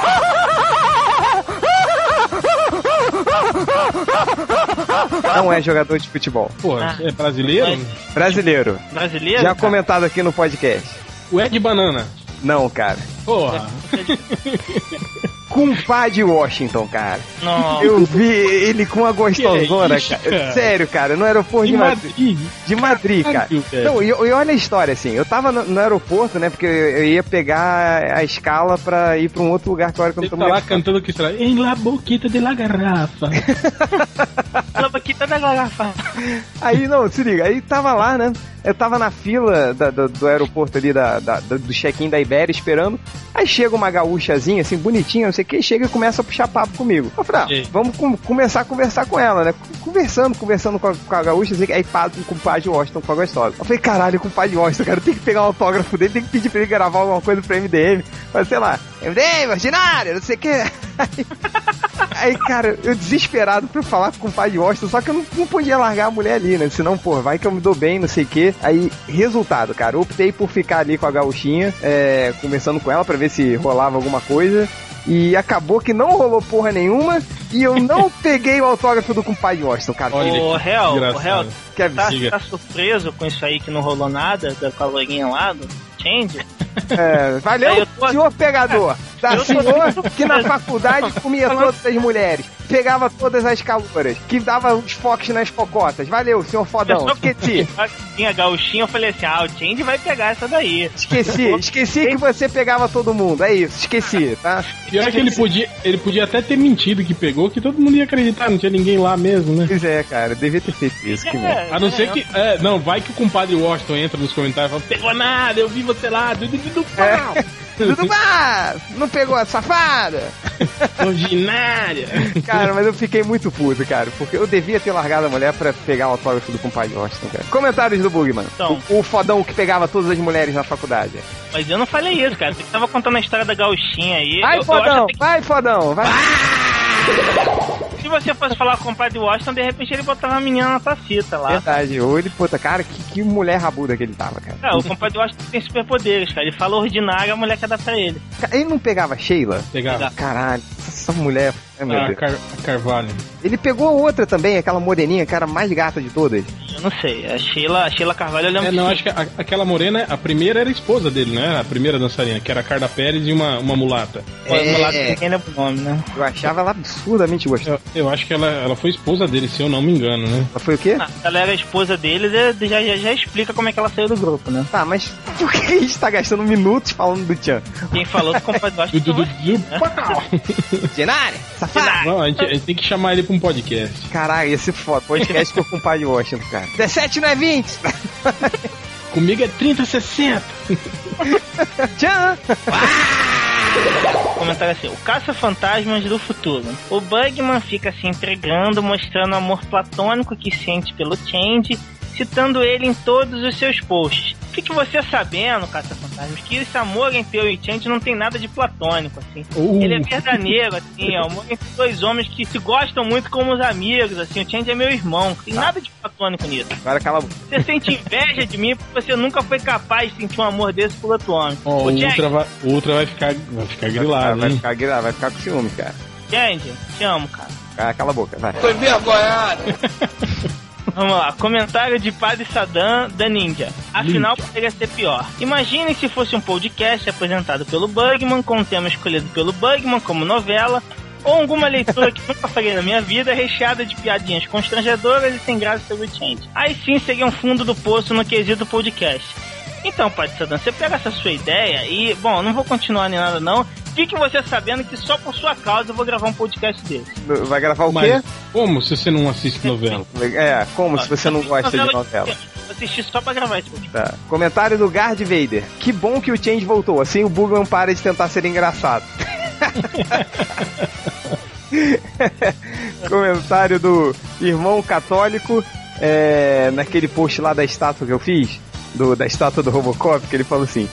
Não é jogador de futebol. Porra, Ah. é brasileiro? Mas- Brasileiro. Brasileiro? Já cara? comentado aqui no podcast. O Ed Banana. Não, cara. Porra. Compadre Washington, cara. Não. Eu vi ele com uma gostosona, é isso, cara. cara? Sério, cara, no aeroporto Em de Madrid. Madrid. De Madrid, cara. Caralho. Não, e, e olha a história, assim. Eu tava no, no aeroporto, né? Porque eu, eu ia pegar a escala pra ir pra um outro lugar que agora que eu não tá lá cantando que será? Em la boquita de la garrafa. Fala aqui, tá da garrafa. Aí, não, se liga. Aí tava lá, né? Eu tava na fila da- do, do aeroporto ali, da, da- do check-in da Ibéria, esperando. Aí chega uma gaúchazinha, assim, bonitinha, não sei o que, chega e começa a puxar papo comigo. Eu falei, ah, vamos com- começar a conversar com ela, né? Conversando, conversando com a, com a gaúcha, assim, aí pá, com o pai de Washington, com a gostosa. Eu falei, caralho, com o pai de Washington, cara, tem que pegar um autógrafo dele, tem que pedir pra ele gravar alguma coisa pro MDM. Mas sei lá, MDM, ordinário, não sei o que. Aí, aí, cara, eu desesperado pra falar com o pai de Washington, só que eu não, não podia largar a mulher ali, né? Senão, pô, vai que eu me dou bem, não sei o que. Aí, resultado, cara, eu optei por ficar ali com a gauchinha, é, conversando com ela pra ver se rolava alguma coisa. E acabou que não rolou porra nenhuma e eu não peguei o autógrafo do compadre Washington, cara. Olha O réu, o réu, Que tá, tá surpreso com isso aí que não rolou nada da calorinha lá do Change? É, valeu, tô- senhor pegador. Da Eu tô- senhor que na faculdade comia todas as mulheres, pegava todas as caloras, que dava os foques nas cocotas. Valeu, senhor fodão. Eu só- Esqueci, Tinha gauchinha, eu falei assim, ah, o Change vai pegar essa daí. esqueci, esqueci que você pegava todo mundo. É isso, esqueci, tá? Pior que ele podia, ele podia até ter mentido que pegou, que todo mundo ia acreditar, não tinha ninguém lá mesmo, né? Pois é, cara, devia ter feito isso. É, A não é, ser que. É, não, vai que o compadre Washington entra nos comentários e fala: pegou nada, eu vi você lá, do, do, do pau, Tudo bem, não pegou a safada? ordinária. Cara, mas eu fiquei muito puto, cara, porque eu devia ter largado a mulher pra pegar o autógrafo do compadre Washington, cara. Comentários do Bugman. Então. O, o fodão que pegava todas as mulheres na faculdade. Mas eu não falei isso, cara. Você tava contando a história da gauchinha aí. Vai, eu, eu fodão, acho até vai, fodão, vai. que se você fosse falar com o pai de Washington, de repente ele botava a menina na tacita lá. Verdade, ou ele, puta, cara, que, que mulher rabuda que ele tava, cara. É, o compadre Washington tem superpoderes, cara. Ele fala ordinário, a mulher quer dar pra ele. Ele não pegava Sheila? Pegava. Caralho, essa mulher. Ai, meu A, Deus. Car a Carvalho. Ele pegou outra também, aquela moreninha, que era a mais gata de todas. Eu não sei. A Sheila, a Sheila Carvalho, eu lembro É, não, que acho que a- aquela morena, a primeira era a esposa dele, né? A primeira dançarina, que era a Carla Pérez e uma, uma mulata. Uma- uma lá É. ninguém lembra o nome, né? Eu achava ela absurdamente gostosa. Eu, eu acho que ela, ela foi esposa dele, se eu não me engano, né? Ela foi o quê? Ah, se ela era a esposa deles, é- já, já, já explica como é que ela saiu do grupo, né? Tá, mas por que a gente tá gastando minutos falando do Tchan? Quem falou que o compadre Du, Washington... du, du, du, pau. Genária? Safado? Não, a gente, a gente tem que chamar ele pra um podcast. Caralho, esse foda. Podcast com o compadre Washington, cara. 17 não é 20? Comigo é 3060. Tchan! Comentário assim, o caça-fantasmas do futuro. O Bugman fica se entregando, mostrando o amor platônico que sente pelo Change, citando ele em todos os seus posts. Fique você sabendo, caça-fantasmas, que esse amor entre eu e Change não tem nada de platônico, assim. Uh. Ele é verdadeiro, assim, é um amor entre dois homens que se gostam muito como os amigos, assim. O Change é meu irmão, não tem nada de platônico nisso. Agora cala a boca. Você sente inveja de mim porque você nunca foi capaz de sentir um amor desse por outro homem. Ó, o Ultra, vai, o Ultra vai ficar, vai ficar grilado, vai, hein? ficar, gra- vai ficar com ciúme, cara. Change, te amo, cara. Ah, Cala a boca, vai. Tô envergonhado. Vamos lá, comentário de Padre Saddam da Ninja. Afinal, poderia ser pior. Imagine se fosse um podcast apresentado pelo Bugman, com um tema escolhido pelo Bugman como novela, ou alguma leitura que nunca faria na minha vida, recheada de piadinhas constrangedoras e sem graça sobre o Change. Aí sim seria um fundo do poço no quesito podcast. Então, Padre Saddam, você pega essa sua ideia e, bom, não vou continuar nem nada não, Fique você sabendo que só por sua causa eu vou gravar um podcast desse. Vai gravar o Mas quê? como se você não assiste novela? É, como se você não gosta de novela. Vou assistir só pra gravar esse podcast. Tá. Comentário do Guard Vader. Que bom que o Change voltou. Assim o Bugman para de tentar ser engraçado. Comentário do irmão católico. é, naquele post lá da estátua que eu fiz, do, da estátua do Robocop, que ele falou assim: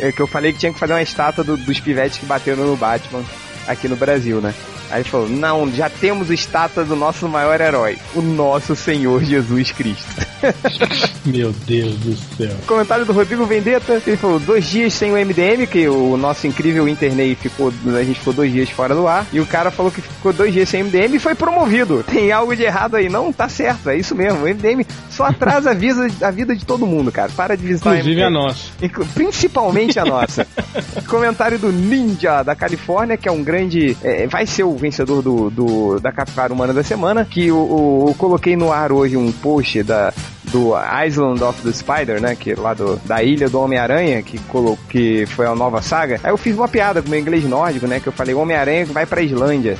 é, que eu falei que tinha que fazer uma estátua do- dos pivetes que bateram no Batman aqui no Brasil, né? Aí ele falou: Não, já temos estátua do nosso maior herói, o nosso Senhor Jesus Cristo. Meu Deus do céu. Comentário do Rodrigo Vendetta, ele falou dois dias sem o MDM, que o nosso incrível Internei ficou, a gente ficou dois dias fora do ar, e o cara falou que ficou dois dias sem MDM e foi promovido. Tem algo de errado aí, não? Tá certo, é isso mesmo. O MDM só atrasa a vida, a vida de todo mundo, cara. Para de visitar Inclusive a nossa. Principalmente a nossa. Comentário do Ninja da Califórnia, que é um grande. é, vai ser o vencedor do, do- da Capivara Humana da semana. Que eu coloquei no ar hoje um post da, do Island of the Spider, né? Que é lá do, da Ilha do Homem-Aranha, que, que foi a nova saga. Aí eu fiz uma piada com o meu inglês nórdico, né? Que eu falei: Homem-Aranha vai pra Islândia.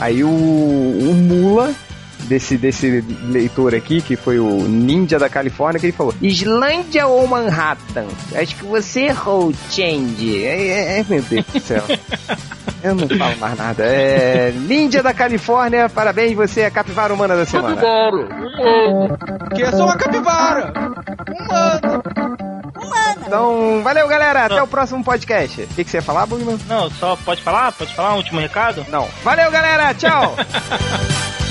Aí o, o Mula desse, desse leitor aqui, que foi o Ninja da Califórnia, que ele falou: Islândia ou Manhattan? Acho que você errou, Change. É, é, é, meu Deus do céu. Eu não falo mais nada. É. Ninja da Califórnia, parabéns, você é a capivara humana da semana. Que é só uma capivara! Então, valeu, galera. Até o próximo podcast. O que, que você ia falar, Bugman? Não, só pode falar? Pode falar um último recado? Não. Valeu, galera. Tchau.